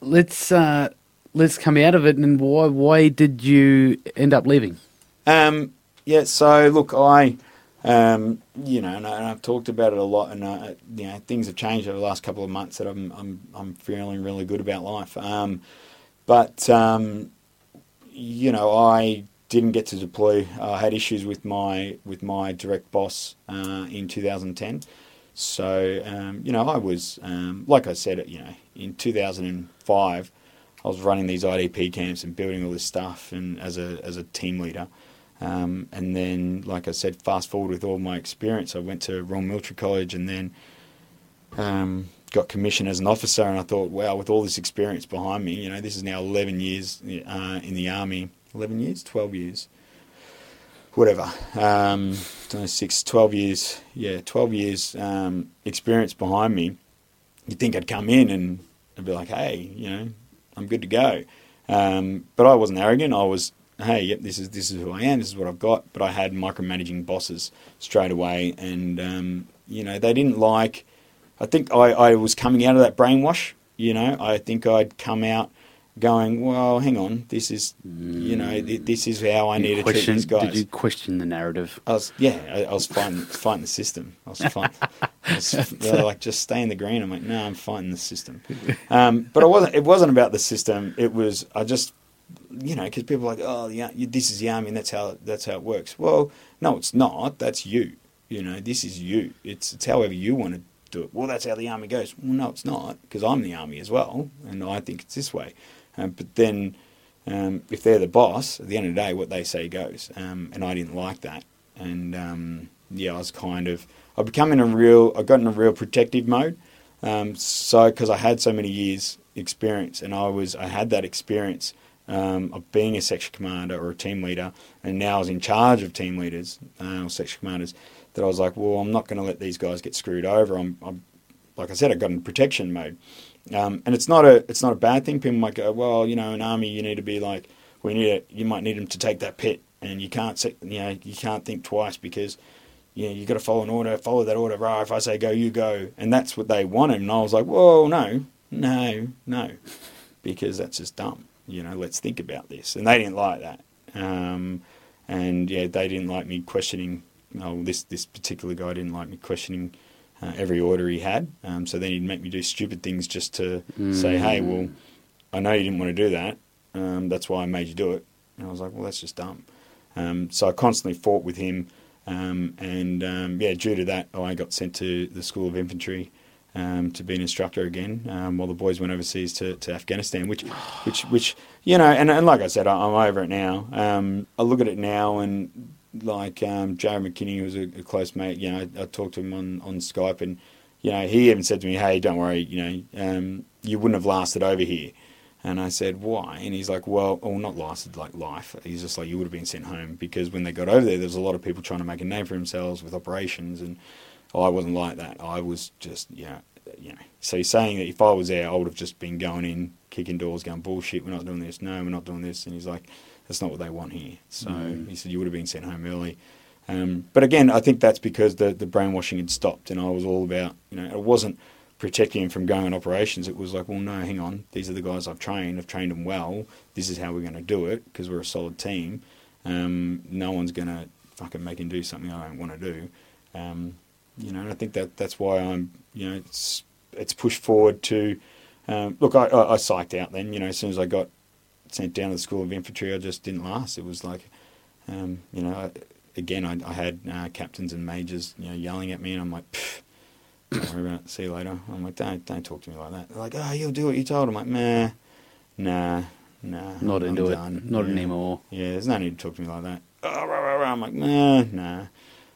Let's uh, let's come out of it. And why why did you end up leaving? Um, yeah, so look, I, um, you know, and, I, I've talked about it a lot, and uh, you know, things have changed over the last couple of months that I'm I'm I'm feeling really good about life. Um, but um, you know, I didn't get to deploy. I had issues with my with my direct boss uh, in 2010. So um, you know, I was um, like I said, you know, in 2005, I was running these IDP camps and building all this stuff, and as a as a team leader. Um, and then, like I said, fast forward with all my experience, I went to Royal Military College, and then um, got commissioned as an officer. And I thought, wow, with all this experience behind me, you know, this is now 11 years uh, in the army. 11 years, 12 years. whatever, um, six, 12 years, yeah, 12 years um, experience behind me, you'd think I'd come in and I'd be like, hey, you know, I'm good to go. Um, but I wasn't arrogant. I was, hey, yep, this is this is who I am. This is what I've got. But I had micromanaging bosses straight away, and um, you know they didn't like. I think I, I was coming out of that brainwash. You know, I think I'd come out going, well, hang on, this is, you know, this is how I need to treat these guys. Did you question the narrative? I was, yeah, I, I was fighting, fighting the system. I was fighting, I was, [laughs] they're like, just stay in the green. I'm like, no, I'm fighting the system. Um, but I wasn't. It wasn't about the system. It was, I just, you know, because people are like, oh, yeah, this is the army, and that's how that's how it works. Well, no, it's not. That's you. You know, this is you. It's it's however you want to do it. Well, that's how the army goes. Well, no, it's not, because I'm the army as well, and I think it's this way. Um, but then, um, if they're the boss, at the end of the day, what they say goes. Um, and I didn't like that. And um, yeah, I was kind of, I become in a real, I got in a real protective mode. Um, so, because I had so many years experience, and I was, I had that experience um, of being a section commander or a team leader, and now I was in charge of team leaders uh, or section commanders. That I was like, well, I'm not going to let these guys get screwed over. I'm, I'm like I said, I got in protection mode. Um, and it's not a it's not a bad thing. People might go, well, you know, an army you need to be like, we need it. You might need them to take that pit, and you can't you know you can't think twice because you know you got to follow an order, follow that order. Right, if I say go, you go, and that's what they wanted. And I was like, whoa, no, no, no, because that's just dumb. You know, let's think about this. And they didn't like that. Um, and yeah, they didn't like me questioning. Oh, this this particular guy didn't like me questioning uh, every order he had. Um, so then he'd make me do stupid things just to mm. say, hey, well, I know you didn't want to do that. Um, that's why I made you do it. And I was like, well, that's just dumb. Um, so I constantly fought with him. Um, and um, yeah, due to that, I got sent to the School of Infantry. Um, to be an instructor again, while the boys went overseas to, to Afghanistan, which, which, which, you know, and, and like I said, I, am over it now. I look at it now, and like um, Jared McKinney, was a, a, close mate, you know, I, I, talked to him on, on Skype, and you know, he even said to me, "Hey, don't worry, you know, um, you wouldn't have lasted over here." And I said, "Why?" And he's like, "Well, or not lasted like life. He's just like you would have been sent home because when they got over there, there was a lot of people trying to make a name for themselves with operations, and I wasn't like that. I was just, you know, you know. So he's saying that if I was there, I would have just been going in, kicking doors, going bullshit. We're not doing this. No, we're not doing this. And he's like." That's not what they want here. So mm. he said you would have been sent home early. Um, but again, I think that's because the the brainwashing had stopped, and I was all about you know it wasn't protecting him from going on operations. It was like, well, no, hang on, these are the guys I've trained. I've trained them well. This is how we're going to do it because we're a solid team. Um, no one's going to fucking make him do something I don't want to do. Um, you know, and I think that that's why I'm you know it's it's pushed forward to. Um, look, I, I, I psyched out then. You know, as soon as I got sent down to the School of Infantry, I just didn't last. It was like, um, you know, I, again, I, I had uh, captains and majors, you know, yelling at me, and I'm like, don't worry about it. See you later. I'm like, don't don't talk to me like that. They're like, oh, you'll do what you told. I'm like, nah, nah, nah. Not into it. Not yeah. anymore. Yeah, there's no need to talk to me like that. Oh, rah, rah, rah. I'm like, nah, nah.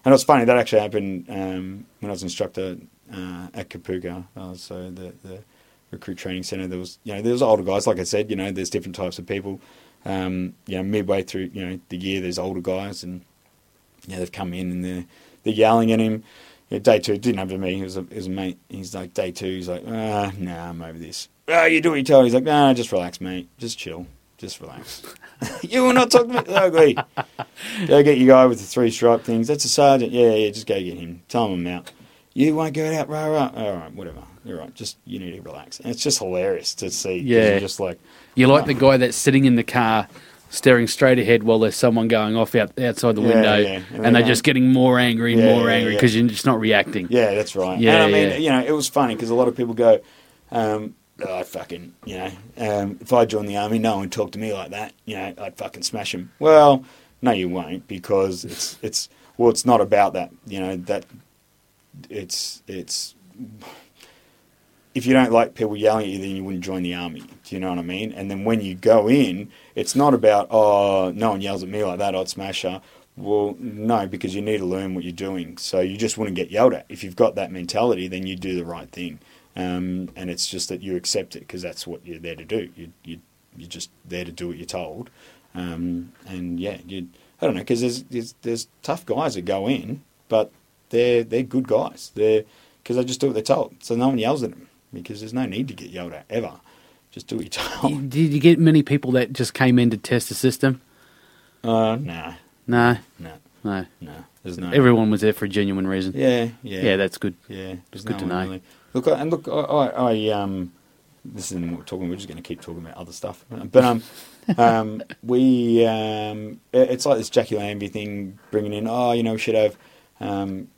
And it was funny. That actually happened um, when I was instructor uh, at Kapooka. Uh, so the the recruit training centre. There was, you know, there was older guys. Like I said, you know, there's different types of people. Um, you know, midway through, you know, the year, there's older guys, and you know, they've come in and they're they're yelling at him. Yeah, day two, didn't happen to me. He was a, it was a mate. He's like, day two, he's like, ah, nah, I'm over this. Ah, you do what you told. He's like, nah, just relax, mate. Just chill. Just relax. [laughs] you will not talk to me ugly. go get your guy with the three stripe things. That's a sergeant. Yeah, yeah, just go get him. Tell him I'm out. You won't go out, rah, rah. All right, whatever you're right. Just you need to relax. And it's just hilarious to see. Yeah, just like You're like oh. the guy that's sitting in the car. Staring straight ahead while there's someone going off out outside the yeah, window, yeah. and, and they're just getting more angry and yeah, more angry because you're just not reacting. Yeah, that's right. Yeah, and I mean, you know, it was funny because a lot of people go, um, I fucking, you know, um, if I joined the army, no one talked to me like that. You know, I'd fucking smash him. Well, no, you won't because it's it's well, it's not about that. You know that it's it's if you don't like people yelling at you, then you wouldn't join the army. Do you know what I mean? And then when you go in, it's not about, oh, no one yells at me like that, I'd smash her. Well, no, because you need to learn what you're doing. So you just wouldn't get yelled at. If you've got that mentality, then you do the right thing. Um, and it's just that you accept it because that's what you're there to do. You, you, you're just there to do what you're told. Um, and yeah, you, I don't know because there's, there's there's tough guys that go in, but they're they're good guys. They're because they just do what they're told, so no one yells at them because there's no need to get yelled at ever. Just do what you're [laughs] told. Did you get many people that just came in to test the system? Uh, nah, No, no, no. no. There's no. Everyone was there for a genuine reason. Yeah, yeah, Yeah, that's good. Yeah, there's good to know. Look, I- and look, I, I, I um, this isn't what we're talking. We're just going to keep talking about other stuff. But um, [laughs] um, we um, it- it's like this Jacqui Lambie thing, bringing in. Oh, you know, we should have um,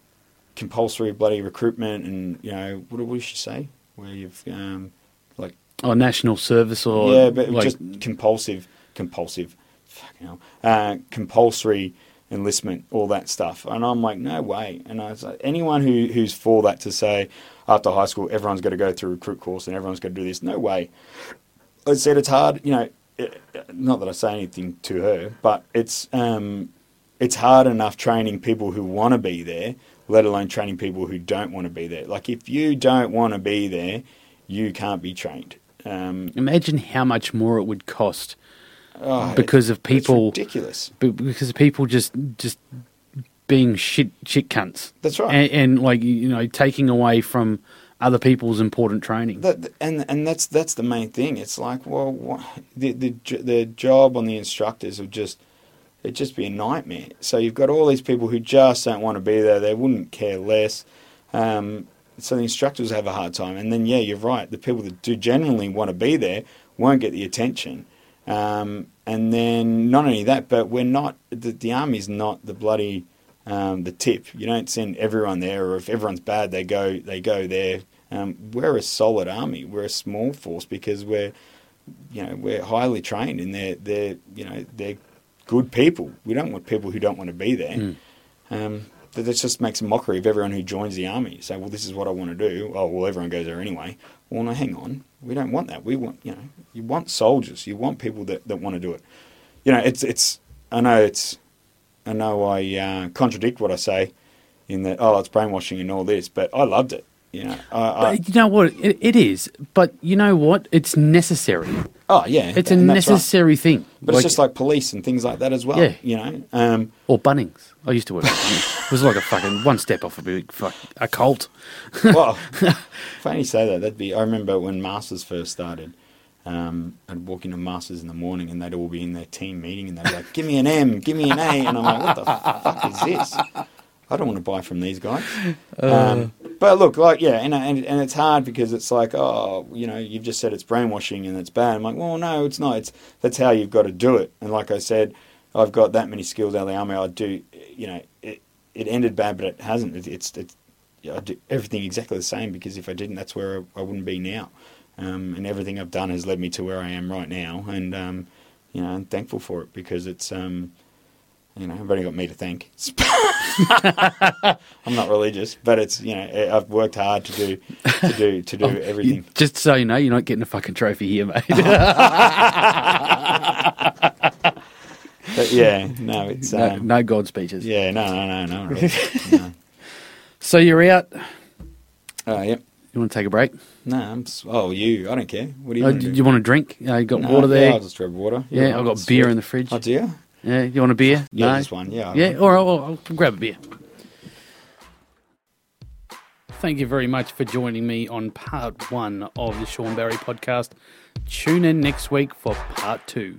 compulsory bloody recruitment, and you know, what, what did she say? Where you've um, like Or national service, or yeah, but like, just compulsive, compulsive, fucking hell, uh, compulsory enlistment, all that stuff. And I'm like, no way. And I was like, anyone who who's for that to say after high school everyone's got to go through recruit course and everyone's got to do this, no way. I said it's hard, you know. It, not that I say anything to her, but it's um, it's hard enough training people who want to be there, let alone training people who don't want to be there. Like if you don't want to be there, you can't be trained. Um, imagine how much more it would cost oh, because of people, ridiculous. because of people just just being shit shit cunts. That's right. and, and like you know taking away from other people's important training. That, and and that's that's the main thing. It's like, well, what, the the the job on the instructors would just it'd just be a nightmare. So you've got all these people who just don't want to be there. They wouldn't care less. Um, so the instructors have a hard time. And then yeah, you're right. The people that do genuinely want to be there won't get the attention. Um, and then not only that, but we're not the, the army's not the bloody um, the tip. You don't send everyone there, or if everyone's bad, they go they go there. Um, we're a solid army. We're a small force because we're you know we're highly trained and they're they're you know they're good people. We don't want people who don't want to be there. Mm. Um, that just makes a mockery of everyone who joins the army. Say, well, this is what I want to do. Oh, well, everyone goes there anyway. Well, no, hang on. We don't want that. We want, you know, you want soldiers. You want people that, that want to do it. You know, it's it's. I know it's. I know I uh, contradict what I say, in that oh, it's brainwashing and all this, but I loved it. You know, I, I, But you know what? It, it is. But you know what? It's necessary. oh yeah, It's a that's right. necessary thing. But it's just like police and things like that as well. Yeah. You know, um, or Bunnings. I used to work. It was like a fucking one step off a big fuck a cult. [laughs] well, funny you say that. That'd be. I remember when Masters first started. Um, I'd walk into Masters in the morning and they'd all be in their team meeting and they'd be like, "Give me an M, give me an A," and I'm like, "What the fuck is this? I don't want to buy from these guys." [laughs] um, but look, like, yeah, and, and and it's hard because it's like, oh, you know, you've just said it's brainwashing and it's bad. I'm like, well, no, it's not. It's that's how you've got to do it. And like I said, I've got that many skills out of the army. I do, you know, it it ended bad, but it hasn't. It, it's it's I do everything exactly the same because if I didn't, that's where I, I wouldn't be now. Um, and everything I've done has led me to where I am right now, and um, you know, I'm thankful for it because it's um, you know, I've only got me to thank. [laughs] I'm not religious, but it's you know, I've worked hard to do to do to do [laughs] Oh, You- everything. just so you know, you're not getting a fucking trophy here, mate. [laughs] But yeah, no, it's no, um, no God speeches. yeah, no, no, no, no, really. no. So you're out. Oh, yep. You want to take a break? No, I'm. Oh, you. I don't care. What do you Oh, want do you want a drink? Uh, you got No, water Yeah, there. I'll just grab water. yeah, You're I've got beer sweet. in the fridge. Oh, do you? Yeah, you want a beer? Yeah, no. just one. Yeah. Yeah, all right, I'll, I'll grab a beer. Thank you very much for joining me on part one of the Shaun Barry podcast. Tune in next week for part two.